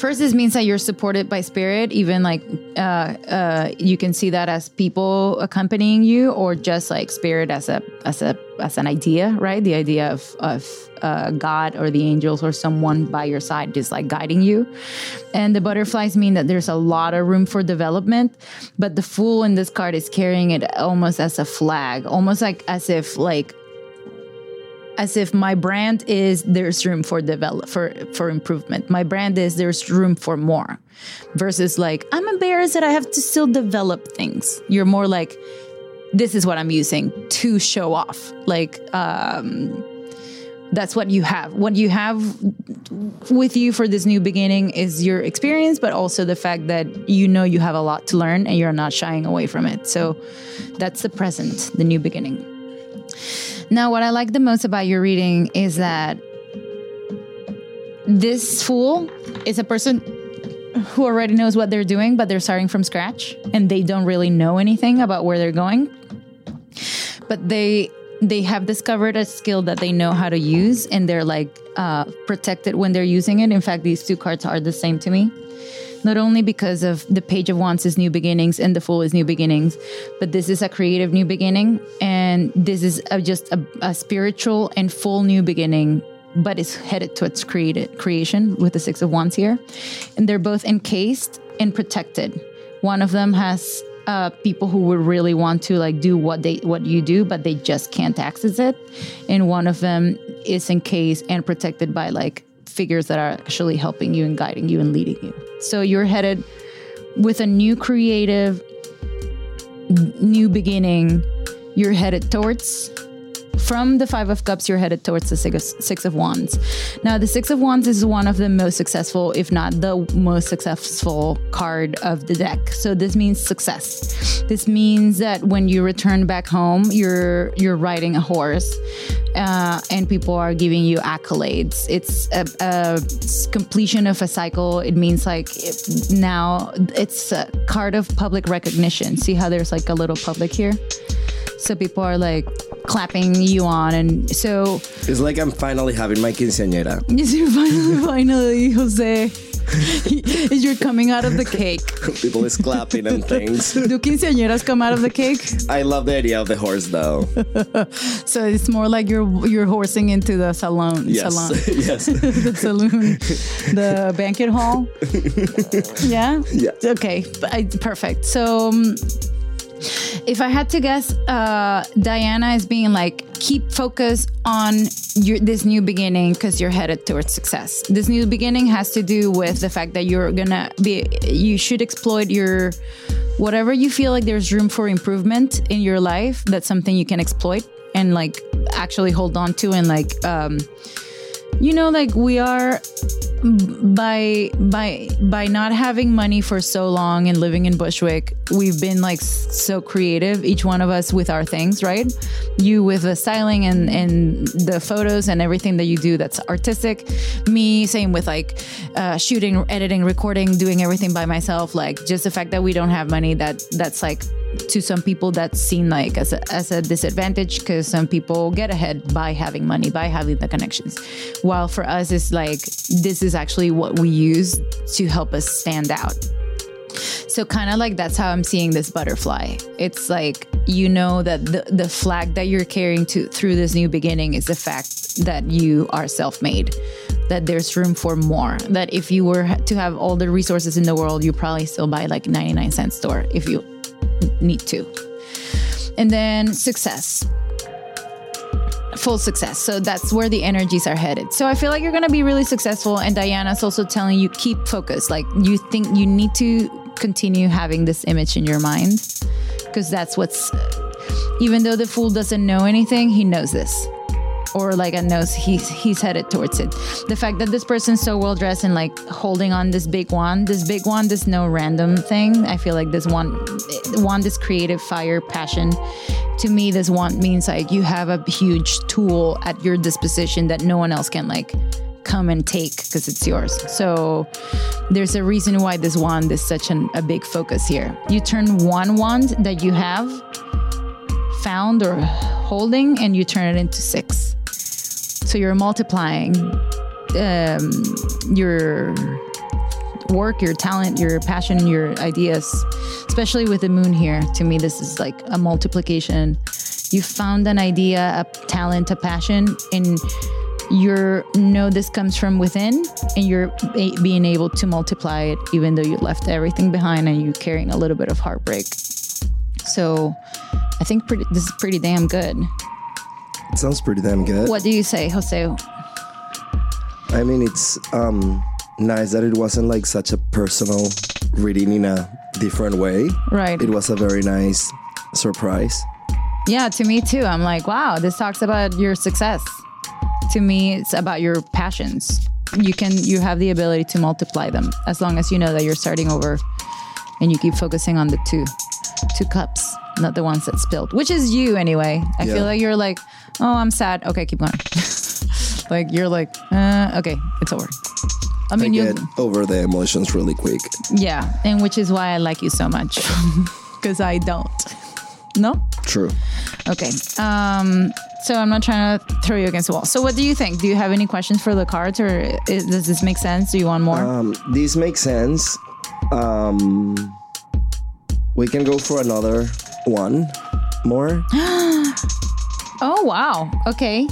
First, this means that you're supported by spirit, even like uh, uh, you can see that as people accompanying you, or just like spirit as a as a as an idea, right? The idea of of uh, God or the angels or someone by your side, just like guiding you. And the butterflies mean that there's a lot of room for development, but the fool in this card is carrying it almost as a flag, almost like as if like as if my brand is there's room for develop for for improvement. My brand is there's room for more, versus like I'm embarrassed that I have to still develop things. You're more like this is what I'm using to show off. Like um, that's what you have. What you have with you for this new beginning is your experience, but also the fact that you know you have a lot to learn and you're not shying away from it. So that's the present, the new beginning. Now, what I like the most about your reading is that this fool is a person who already knows what they're doing, but they're starting from scratch and they don't really know anything about where they're going. But they they have discovered a skill that they know how to use and they're like uh, protected when they're using it. In fact, these two cards are the same to me not only because of the page of wands is new beginnings and the fool is new beginnings but this is a creative new beginning and this is a, just a, a, spiritual and full new beginning but it's headed towards created creation with the six of wands here. And they're both encased and protected. One of them has uh, people who would really want to like do what they what you do but they just can't access it. And one of them is encased and protected by like figures that are actually helping you and guiding you and leading you. So you're headed with a new creative, new beginning. You're headed towards from the Five of Cups, you're headed towards the six of, six of Wands. Now, the Six of Wands is one of the most successful, if not the most successful card of the deck. So this means success. This means that when you return back home, you're you're riding a horse, uh, and people are giving you accolades. It's a, a, completion of a cycle. It means like it, now it's a card of public recognition. See how there's like a little public here. So people are like clapping you on, and so it's like I'm finally having my quinceañera. [LAUGHS] Yes, you're finally, finally, Jose. [LAUGHS] You're coming out of the cake. People is clapping and things. [LAUGHS] Do quinceañeras come out of the cake? I love the idea of the horse, though. so it's more like you're you're horsing into the salon. Yes. Salon. yes. the saloon, the banquet hall. yeah. Yeah. Okay. Perfect. So. Um, if I had to guess, uh, Diana is being like, keep focus on your, this new beginning because you're headed towards success. This new beginning has to do with the fact that you're gonna be, you should exploit your, whatever you feel like there's room for improvement in your life. That's something you can exploit and like actually hold on to and like, um, you know, like we are by by by not having money for so long and living in Bushwick, we've been like so creative, each one of us with our things, right? You with the styling and and the photos and everything that you do that's artistic. Me, same with like uh, shooting, editing, recording, doing everything by myself. Like just the fact that we don't have money, that that's like to some people that's seen like as a, as a disadvantage because some people get ahead by having money by having the connections. While for us it's like this is actually what we use to help us stand out. So kind of like that's how i'm seeing this butterfly. It's like you know that the, the flag that you're carrying to through this new beginning is the fact that you are self-made that there's room for more that if you were to have all the resources in the world you probably still buy like 99 cent store if you need to and then success full success. So that's where the energies are headed. So I feel like you're going to be really successful. And Diana's also telling you keep focused. Like you think you need to continue having this image in your mind because that's what's, even though the fool doesn't know anything, he knows this. Or like a knows he's he's headed towards it. The fact that this person's so well dressed and like holding on this big wand, this big wand is no random thing. I feel like this one wand is creative fire, passion to me this one means like you have a huge tool at your disposition that no one else can like come and take because it's yours so there's a reason why this wand is such an, a big focus here you turn one wand that you have found or holding and you turn it into six so you're multiplying um, your work, your talent, your passion, your ideas, especially with the moon here. To me, this is like a multiplication. You found an idea, a talent, a passion, and you know this comes from within, and you're being able to multiply it, even though you left everything behind and you're carrying a little bit of heartbreak. So, I think pretty, this is pretty damn good. It sounds pretty damn good. What do you say, Jose? I mean, it's um nice that it wasn't like such a personal reading in a different way. Right. It was a very nice surprise. Yeah, to me too. I'm like, wow, this talks about your success. To me, it's about your passions. You can you have the ability to multiply them as long as you know that you're starting over and you keep focusing on the two two cups, not the ones that spilled, which is you anyway. I Yeah. feel like you're like, "Oh, I'm sad. Okay, keep going." [LAUGHS] like you're like, uh, "Okay, it's over." I mean, you get over the emotions really quick. yeah, and which is why I like you so much [LAUGHS] cuz I don't. No? True. Okay. Um, so I'm not trying to throw you against the wall. So what do you think? Do you have any questions for the cards, or is, does this make sense? Do you want more? Um, this makes sense. Um, we can go for another one more. [GASPS] [GASPS] oh wow. Okay.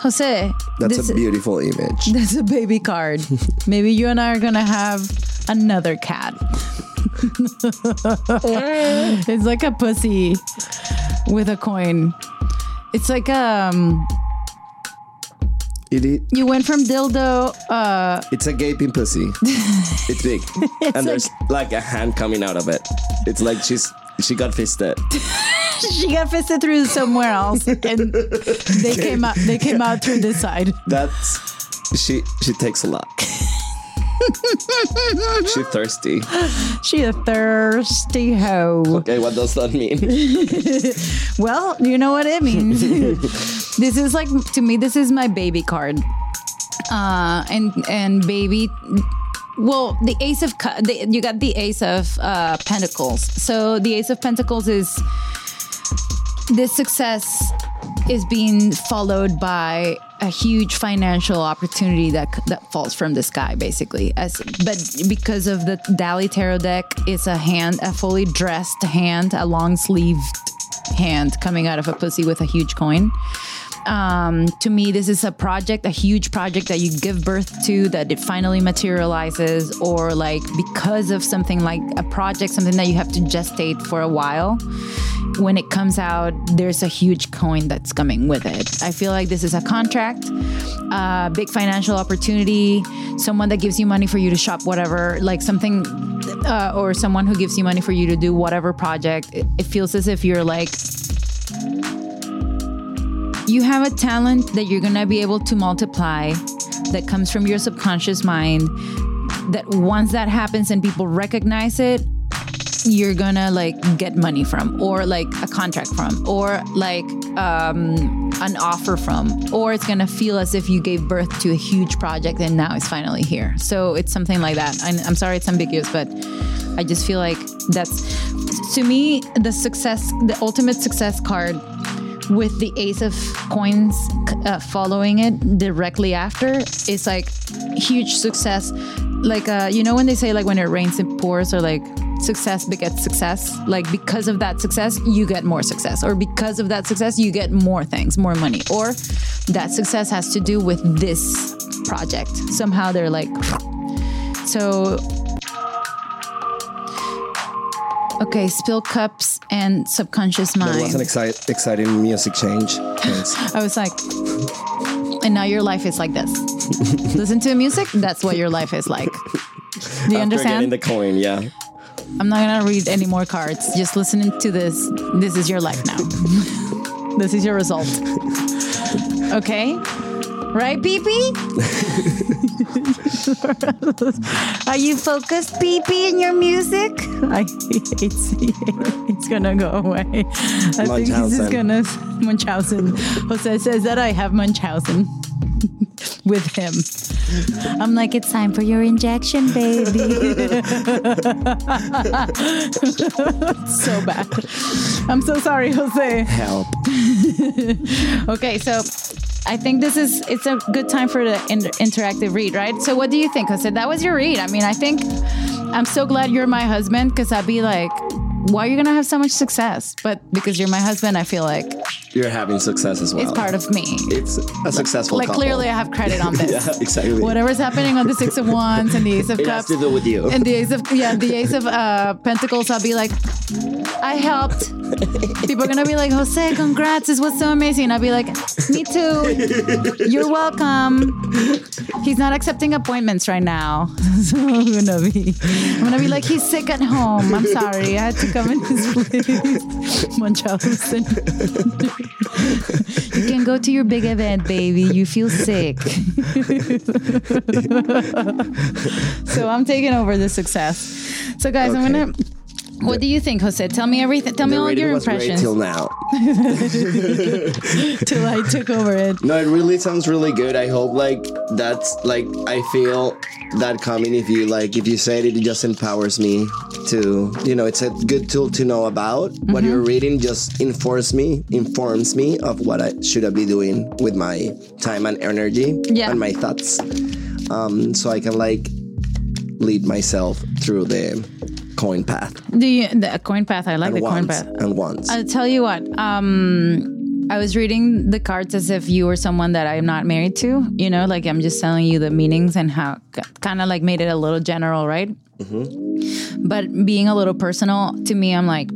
Jose, That's this, a beautiful image. [LAUGHS] that's a baby card. Maybe you and I are gonna have another cat. it's like a pussy with a coin. It's like um, It, it you went from dildo. Uh, it's a gaping pussy. it's big, [LAUGHS] and there's like a hand coming out of it. It's like she's she got fisted. [LAUGHS] she got fisted through somewhere else, and they came out. They came out through this side. That's she she takes a lot. [LAUGHS] she thirsty. She a thirsty hoe. Okay, what does that mean? [LAUGHS] Well, you know what it means. this is like to me. This is my baby card. Uh, and and baby. Well, the ace of cu- the, you got the ace of uh, pentacles. So the ace of pentacles is this success is being followed by a huge financial opportunity that that falls from the sky basically as but because of the Dali tarot deck it's a hand a fully dressed hand a long sleeved hand coming out of a pussy with a huge coin um, to me, this is a project, a huge project that you give birth to, that it finally materializes, or like because of something like a project, something that you have to gestate for a while. When it comes out, there's a huge coin that's coming with it. I feel like this is a contract, a big financial opportunity, someone that gives you money for you to shop whatever, like something, uh, or someone who gives you money for you to do whatever project. It, it feels as if you're like you have a talent that you're gonna be able to multiply that comes from your subconscious mind. That once that happens and people recognize it you're gonna like get money from or like a contract from or like um, an offer from or it's gonna feel as if you gave birth to a huge project and now it's finally here. So it's something like that. I'm sorry it's ambiguous but i just feel like that's to me the success the ultimate success card with the ace of coins uh, following it directly after it's like huge success like uh you know when they say like when it rains it pours or like success begets success. Like because of that success, you get more success, or because of that success, you get more things, more money, or that success has to do with this project. Somehow they're like, [SNIFFS] so. Okay, spill cups and subconscious mind. That was an excite, exciting music change. [LAUGHS] I was like, and now your life is like this. [LAUGHS] Listen to the music. That's what your life is like. Do you After getting understand? the coin, yeah. I'm not gonna read any more cards. Just listening to this. This is your life now. [LAUGHS] this is your result. Okay, right, PP? [LAUGHS] Are you focused, PP, in your music? I hate it's it's gonna go away. I think this is gonna Munchausen. Jose says that I have Munchausen [LAUGHS] with him. I'm like, it's time for your injection, baby. [LAUGHS] so bad. I'm so sorry, Jose. Help. Okay, so I think this is it's a good time for the inter- interactive read, right? So what do you think, Jose? That was your read. I mean, I think I'm so glad you're my husband because I'd be like, why are you gonna have so much success? But because you're my husband, I feel like You're having success as well. it's part of me. It's a successful Like couple. clearly, I have credit on [LAUGHS] this. Yeah, exactly. Whatever's happening on the Six of Wands and the Ace of It has Cups. to do with you. And the Ace of yeah, the Ace of uh, Pentacles, I'll be like, I helped. People are gonna be like, Jose, congrats! This was so amazing. I'll be like, me too. You're welcome. He's not accepting appointments right now, [LAUGHS] so I'm gonna be, I'm gonna be like, he's sick at home. I'm sorry, I had to come in his [LAUGHS] place. [LAUGHS] Munchausen. you can go to your big event, baby. You feel sick. [LAUGHS] so I'm taking over the success. So guys, I'm gonna. What do you think, Jose? Tell me everything. Tell me all your impressions till now. [LAUGHS] till I took over it. No, it really sounds really good. I hope like that's like I feel that coming if you like if you said it, it just empowers me to you know it's a good tool to know about. What Mm-hmm. you're reading just informs me informs me of what I should I be doing with my time and energy Yeah. and my thoughts. Um, so I can like lead myself through the coin path Do you the coin path? I like and the coin path. and once. I'll tell you what. Um, I was reading the cards as if you were someone that I'm not married to. You know, like I'm just telling you the meanings and how kind of like made it a little general, right? But being a little personal to me, I'm like,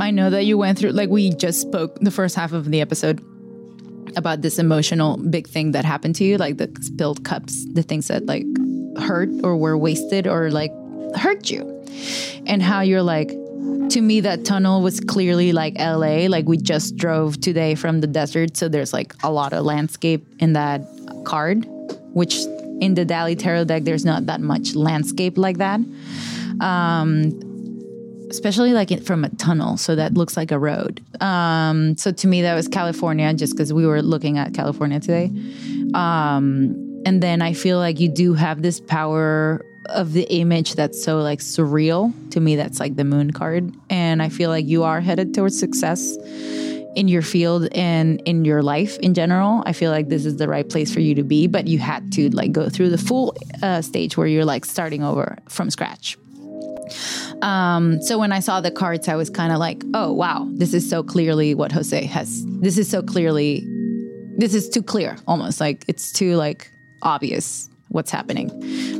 I know that you went through. Like we just spoke the first half of the episode about this emotional big thing that happened to you, like the spilled cups, the things that like hurt or were wasted or like hurt you, and how you're like, to me, that tunnel was clearly like LA. Like we just drove today from the desert, so there's like a lot of landscape in that card, which in the Dali Tarot deck, there's not that much landscape like that. Um, especially like from a tunnel, so that looks like a road. Um, so to me, that was California, just because we were looking at California today. Um, and then I feel like you do have this power of the image that's so like surreal. To me, that's like the moon card, and I feel like you are headed towards success in your field and in your life in general. I feel like this is the right place for you to be, but you had to like go through the full uh, stage where you're like starting over from scratch. Um, so when I saw the cards, I was kind of like, oh, wow, this is so clearly what Jose has. This is so clearly, this is too clear almost. Like it's too like obvious what's happening.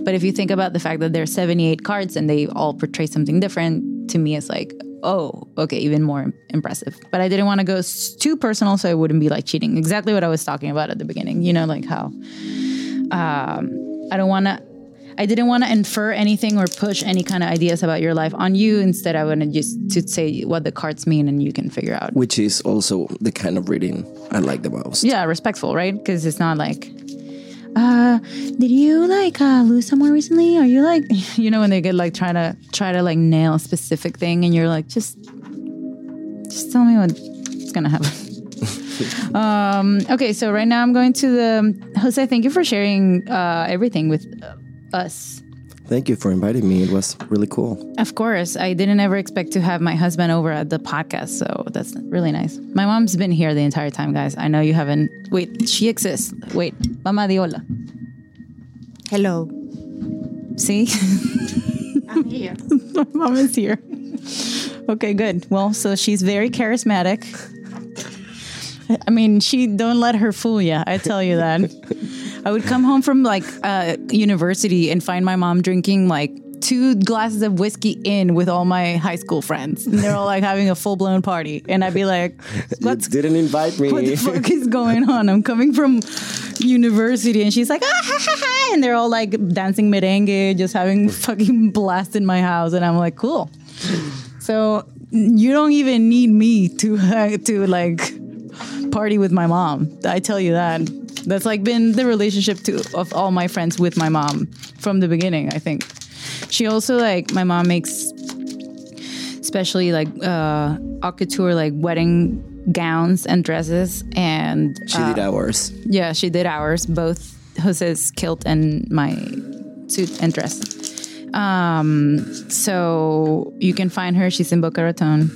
But if you think about the fact that there are 78 cards and they all portray something different, to me, it's like, oh, okay, even more impressive. But I didn't want to go too personal so I wouldn't be like cheating. Exactly what I was talking about at the beginning, you know, like how um, I don't want to. I didn't want to infer anything or push any kind of ideas about your life on you. Instead, I wanted just to say what the cards mean and you can figure out. which is also the kind of reading I like the most. Yeah, respectful, right? Because it's not like, uh, did you like uh, lose someone recently? Are you like, [LAUGHS] you know, when they get like trying to try to like nail a specific thing, and you're like, just, just tell me what's gonna happen. [LAUGHS] um, okay, so right now I'm going to the Jose. Thank you for sharing uh, everything with uh, us. Thank you for inviting me. It was really cool. Of course, I didn't ever expect to have my husband over at the podcast, so that's really nice. My mom's been here the entire time, guys. I know you haven't. Wait, she exists. Wait, Mama Diola. Hello. See? [LAUGHS] I'm here. [LAUGHS] My mom is here. Okay, good. Well, so she's very charismatic. I mean, she don't let her fool you. I tell you that. I would come home from like uh, university and find my mom drinking like two glasses of whiskey in with all my high school friends. And they're all like having a full blown party. And I'd be like, [LAUGHS] what's Didn't invite me. what the fuck is going on? I'm coming from university, and she's like, ah, ha, ha, ha. and they're all like dancing merengue, just having fucking blast in my house, and I'm like, cool. So you don't even need me to uh, [LAUGHS] to like party with my mom. I tell you that. That's like been the relationship to of all my friends with my mom from the beginning. I think she also like my mom makes especially like uh couture like wedding gowns and dresses and She did uh, ours. yeah she did ours both jose's kilt and my suit and dress um so you can find her she's in boca raton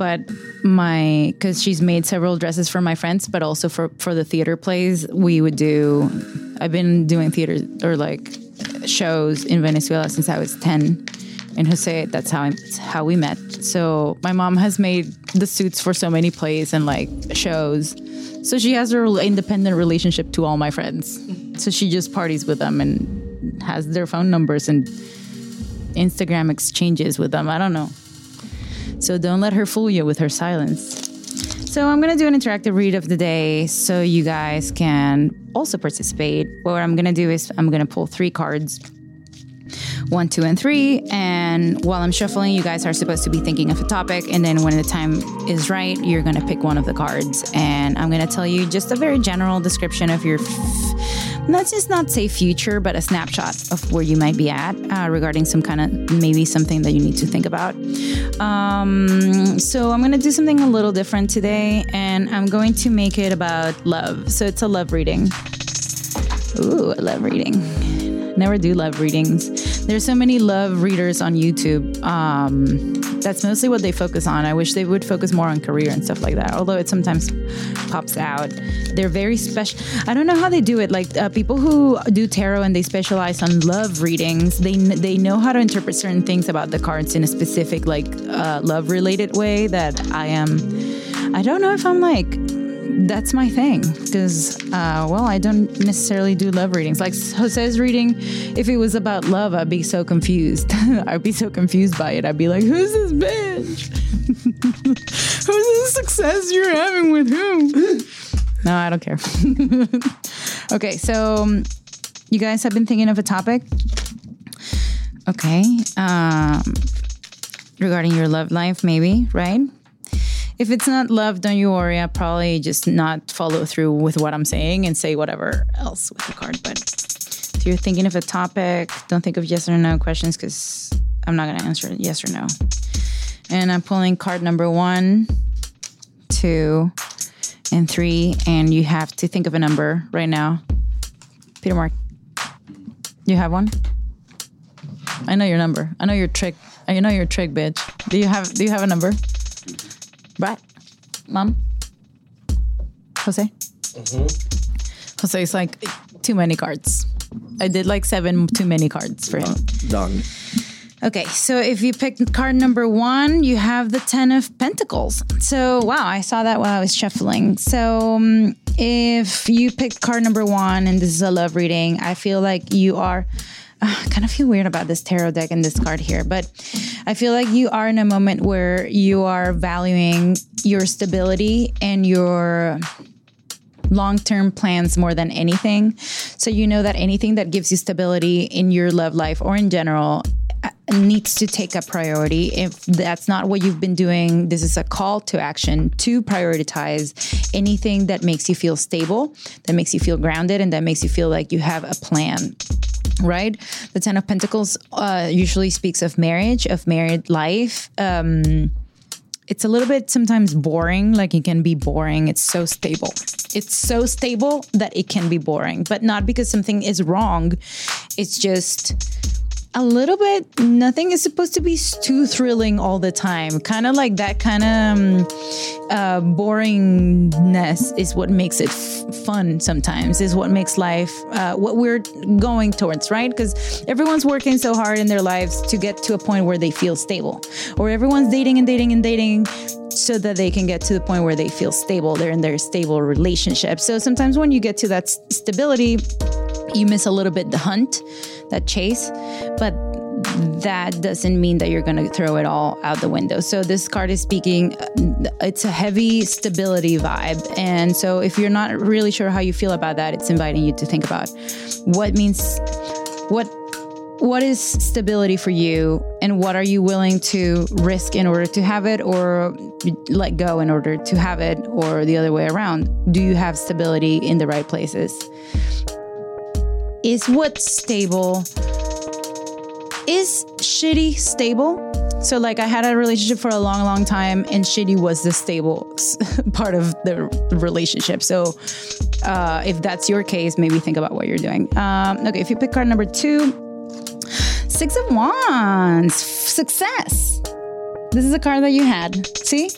but my because she's made several dresses for my friends but also for for the theater plays we would do i've been doing theater or like shows in venezuela since i was 10 and jose that's how I, how we met. So my mom has made the suits for so many plays and like shows. So she has her independent relationship to all my friends. So she just parties with them and has their phone numbers and instagram exchanges with them. I don't know so don't let her fool you with her silence. So I'm going to do an interactive read of the day so you guys can also participate. What I'm going to do is I'm going to pull three cards. One, two, and three. And while I'm shuffling, you guys are supposed to be thinking of a topic. And then when the time is right, you're going to pick one of the cards. And I'm going to tell you just a very general description of your f- let's just not say future, but a snapshot of where you might be at uh, regarding some kind of maybe something that you need to think about. Um, so I'm going to do something a little different today, and I'm going to make it about love. So it's a love reading. Ooh, a love reading. Never do love readings. There's so many love readers on YouTube. Um, that's mostly what they focus on. I wish they would focus more on career and stuff like that. Although it sometimes pops out. They're very special. I don't know how they do it. Like uh, people who do tarot and they specialize on love readings, they they know how to interpret certain things about the cards in a specific like uh, love related way that I am. I don't know if I'm like that's my thing because uh, well i don't necessarily do love readings. Like jose's reading if it was about love i'd be so confused. [LAUGHS] I'd be so confused by it. I'd be like who's this bitch? [LAUGHS] Who's this success you're having with whom? [GASPS] No i don't care. [LAUGHS] Okay so um, you guys have been thinking of a topic? Okay um, regarding your love life maybe right if it's not love, don't you worry. I'll probably just not follow through with what I'm saying and say whatever else with the card. But if you're thinking of a topic, don't think of yes or no questions because I'm not to answer yes or no. And I'm pulling card number one, two, and three. And you have to think of a number right now. Peter Mark, you have one? I know your number. I know your trick. I know your trick, bitch. Do you have do you have a number? Right. Mom? Jose? Jose's like, too many cards. I did like seven too many cards for him. Done. Okay, so if you pick card number one, you have the Ten of Pentacles. So, wow, I saw that while I was shuffling. So, um, if you picked card number one and this is a love reading, I feel like you are. I [SIGHS] kind of feel weird about this tarot deck and this card here, but I feel like you are in a moment where you are valuing your stability and your long term plans more than anything. So you know that anything that gives you stability in your love life or in general needs to take a priority. If that's not what you've been doing, this is a call to action to prioritize anything that makes you feel stable, that makes you feel grounded, and that makes you feel like you have a plan right? The Ten of Pentacles uh, usually speaks of marriage, of married life. Um, it's a little bit sometimes boring, like it can be boring. It's so stable. It's so stable that it can be boring, but not because something is wrong. It's just a little bit nothing is supposed to be too thrilling all the time. Kind of like that kind of um, uh, boringness is what makes it f- fun sometimes is what makes life uh, what we're going towards right? Because everyone's working so hard in their lives to get to a point where they feel stable. Or everyone's dating and dating and dating so that they can get to the point where they feel stable they're in their stable relationship so sometimes when you get to that stability you miss a little bit the hunt, that chase, but that doesn't mean that you're going to throw it all out the window. So this card is speaking uh, it's a heavy stability vibe. And so if you're not really sure how you feel about that, it's inviting you to think about what means what what is stability for you and what are you willing to risk in order to have it or let go in order to have it or the other way around? Do you have stability in the right places? Is what's stable is shitty stable? So like i had a relationship for a long long time and shitty was the stable [LAUGHS] part of the relationship. So uh, if that's your case maybe think about what you're doing. Um, okay if you pick card number two six of wands success this is a card that you had see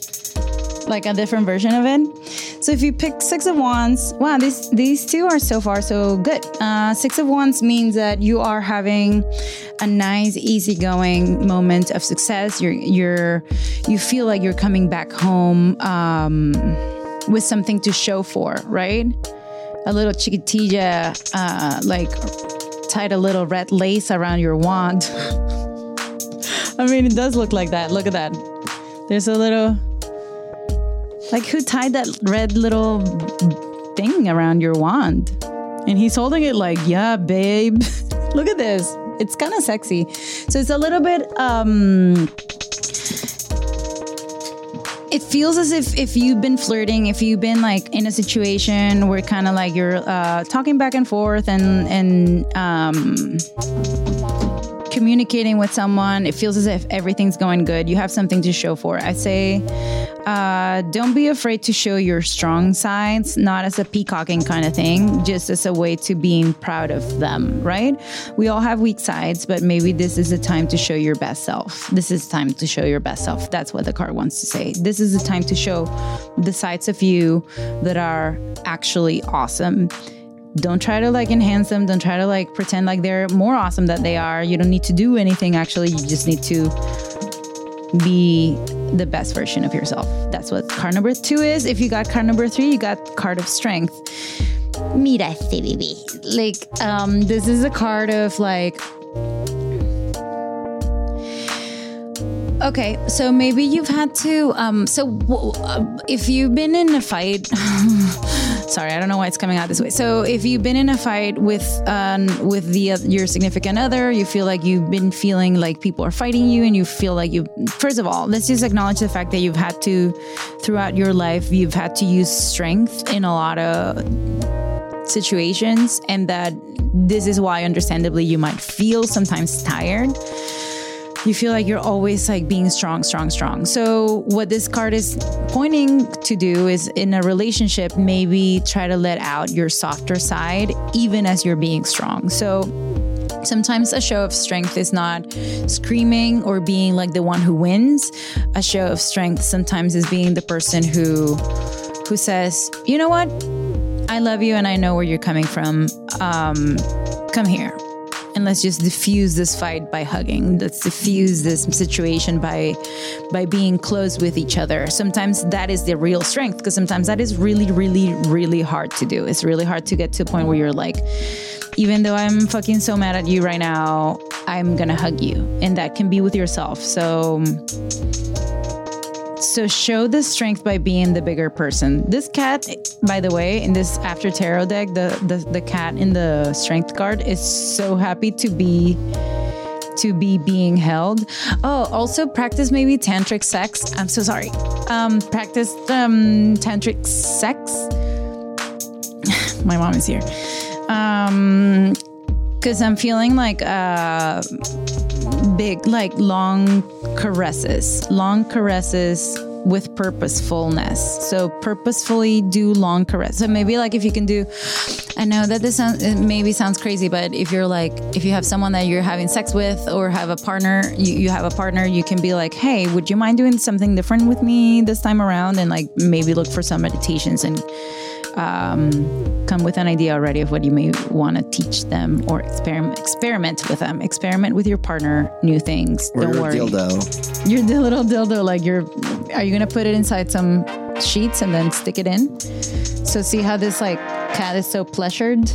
like a different version of it. So if you pick six of wands, wow, these these two are so far so good. Uh, six of wands means that you are having a nice, easygoing moment of success. You're you're you feel like you're coming back home um, with something to show for, right? A little chiquitilla, uh, like tied a little red lace around your wand. [LAUGHS] I mean, it does look like that. Look at that. There's a little like who tied that red little thing around your wand? And he's holding it like, yeah, babe. [LAUGHS] Look at this. It's kind of sexy. So it's a little bit um it feels as if if you've been flirting, if you've been like in a situation where kind of like you're uh, talking back and forth and and um, communicating with someone, it feels as if everything's going good. You have something to show for. I say, uh, don't be afraid to show your strong sides, not as a peacocking kind of thing, just as a way to being proud of them, right? We all have weak sides, but maybe this is a time to show your best self. This is time to show your best self. That's what the card wants to say. This is a time to show the sides of you that are actually awesome don't try to like enhance them don't try to like pretend like they're more awesome than they are you don't need to do anything actually you just need to be the best version of yourself. That's what card number two is. If you got card number three you got card of strength. Mira este baby like um this is a card of like Okay, so maybe you've had to. Um, so w- uh, if you've been in a fight, [LAUGHS] sorry, I don't know why it's coming out this way. So if you've been in a fight with um, with the oth- your significant other, you feel like you've been feeling like people are fighting you, and you feel like you. First of all, let's just acknowledge the fact that you've had to, throughout your life, you've had to use strength in a lot of situations, and that this is why, understandably, you might feel sometimes tired you feel like you're always like being strong strong strong. So what this card is pointing to do is in a relationship maybe try to let out your softer side even as you're being strong. So sometimes a show of strength is not screaming or being like the one who wins. A show of strength sometimes is being the person who who says you know what? I love you and i know where you're coming from. Um, come here and let's just diffuse this fight by hugging. Let's diffuse this situation by by being close with each other. Sometimes that is the real strength because sometimes that is really really really hard to do. It's really hard to get to a point where you're like even though i'm fucking so mad at you right now i'm gonna hug you. And that can be with yourself. So so show the strength by being the bigger person. This cat, by the way, in this after tarot deck, the the, the cat in the strength card is so happy to be to be being held. Oh, also practice maybe tantric sex. I'm so sorry. Um, practice um tantric sex. [LAUGHS] My mom is here. Um, because I'm feeling like uh big, like long caresses, long caresses with purposefulness. So purposefully do long caresses. So maybe like if you can do, I know that this sounds, maybe sounds crazy, but if you're like, if you have someone that you're having sex with or have a partner, you, you have a partner, you can be like, hey, would you mind doing something different with me this time around? And like maybe look for some meditations and um, come with an idea already of what you may want to teach them or experiment experiment with them. Experiment with your partner, new things. Or Don't your worry. dildo. Your di- [LAUGHS] little dildo, like you're, are you gonna put it inside some sheets and then stick it in? So see how this like cat is so pleasured.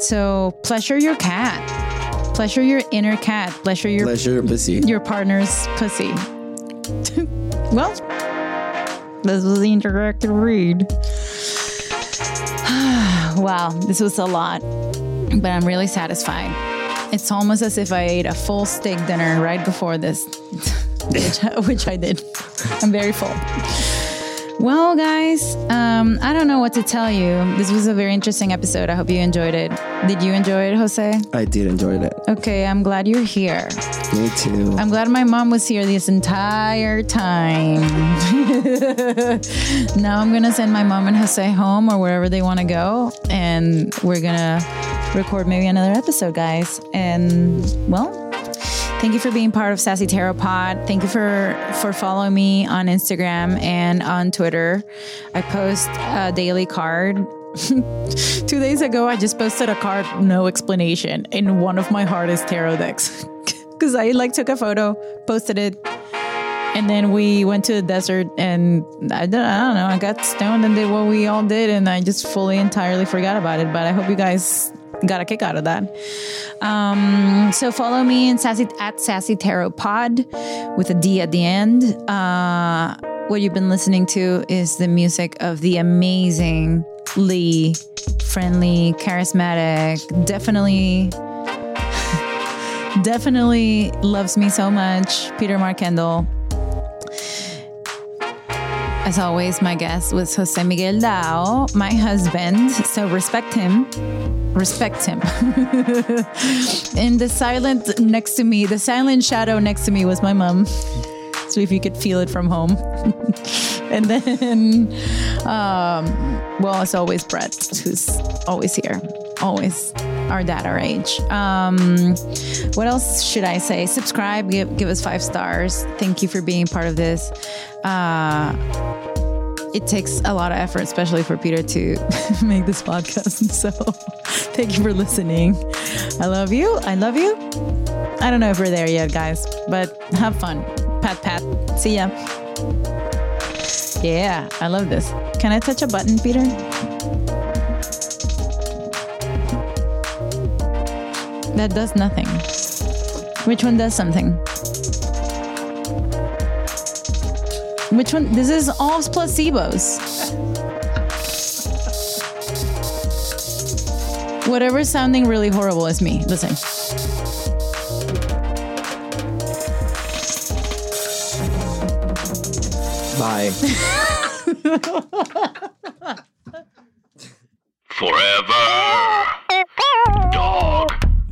So pleasure your cat, pleasure your inner cat, pleasure your Pleasure your pussy. your partner's pussy. [LAUGHS] well, this was the interactive read. Wow, this was a lot, but I'm really satisfied. It's almost as if I ate a full steak dinner right before this, which, [LAUGHS] which I did. I'm very full. Well, guys, um, I don't know what to tell you. This was a very interesting episode. I hope you enjoyed it. Did you enjoy it, Jose? I did enjoy it. Okay, I'm glad you're here. Me too. I'm glad my mom was here this entire time. [LAUGHS] now I'm gonna send my mom and Jose home or wherever they want to go, and we're gonna record maybe another episode, guys. And well, thank you for being part of Sassy Tarot Pod. Thank you for for following me on Instagram and on Twitter. I post a daily card. [LAUGHS] Two days ago, I just posted a card, no explanation, in one of my hardest tarot decks. [LAUGHS] Because I like took a photo, posted it, and then we went to the desert and I don't, I don't know, I got stoned and did what we all did, and I just fully entirely forgot about it. But I hope you guys got a kick out of that. Um, so follow me in sassy at sassy tarot pod with a D at the end. Uh, what you've been listening to is the music of the amazingly friendly, charismatic, definitely [LAUGHS] definitely loves me so much, Peter Mark Kendall. As always, my guest was Jose Miguel Dao, my husband. So respect him. Respect him. [LAUGHS] In the silent next to me, the silent shadow next to me was my mom. So if you could feel it from home. [LAUGHS] and then, um, well, as always, Brett, who's always here, always our our age. Um, what else should I say? Subscribe, give, give us five stars. Thank you for being part of this. Uh, it takes a lot of effort, especially for Peter to [LAUGHS] make this podcast. [LAUGHS] So thank you for listening. I love you. I love you. I don't know if we're there yet, guys, but have fun. Pat, pat. See ya. Yeah, I love this. Can I touch a button, Peter? That does nothing. Which one does something? Which one? This is all placebos. Whatever's sounding really horrible is me. Listen. Bye. [LAUGHS] Forever.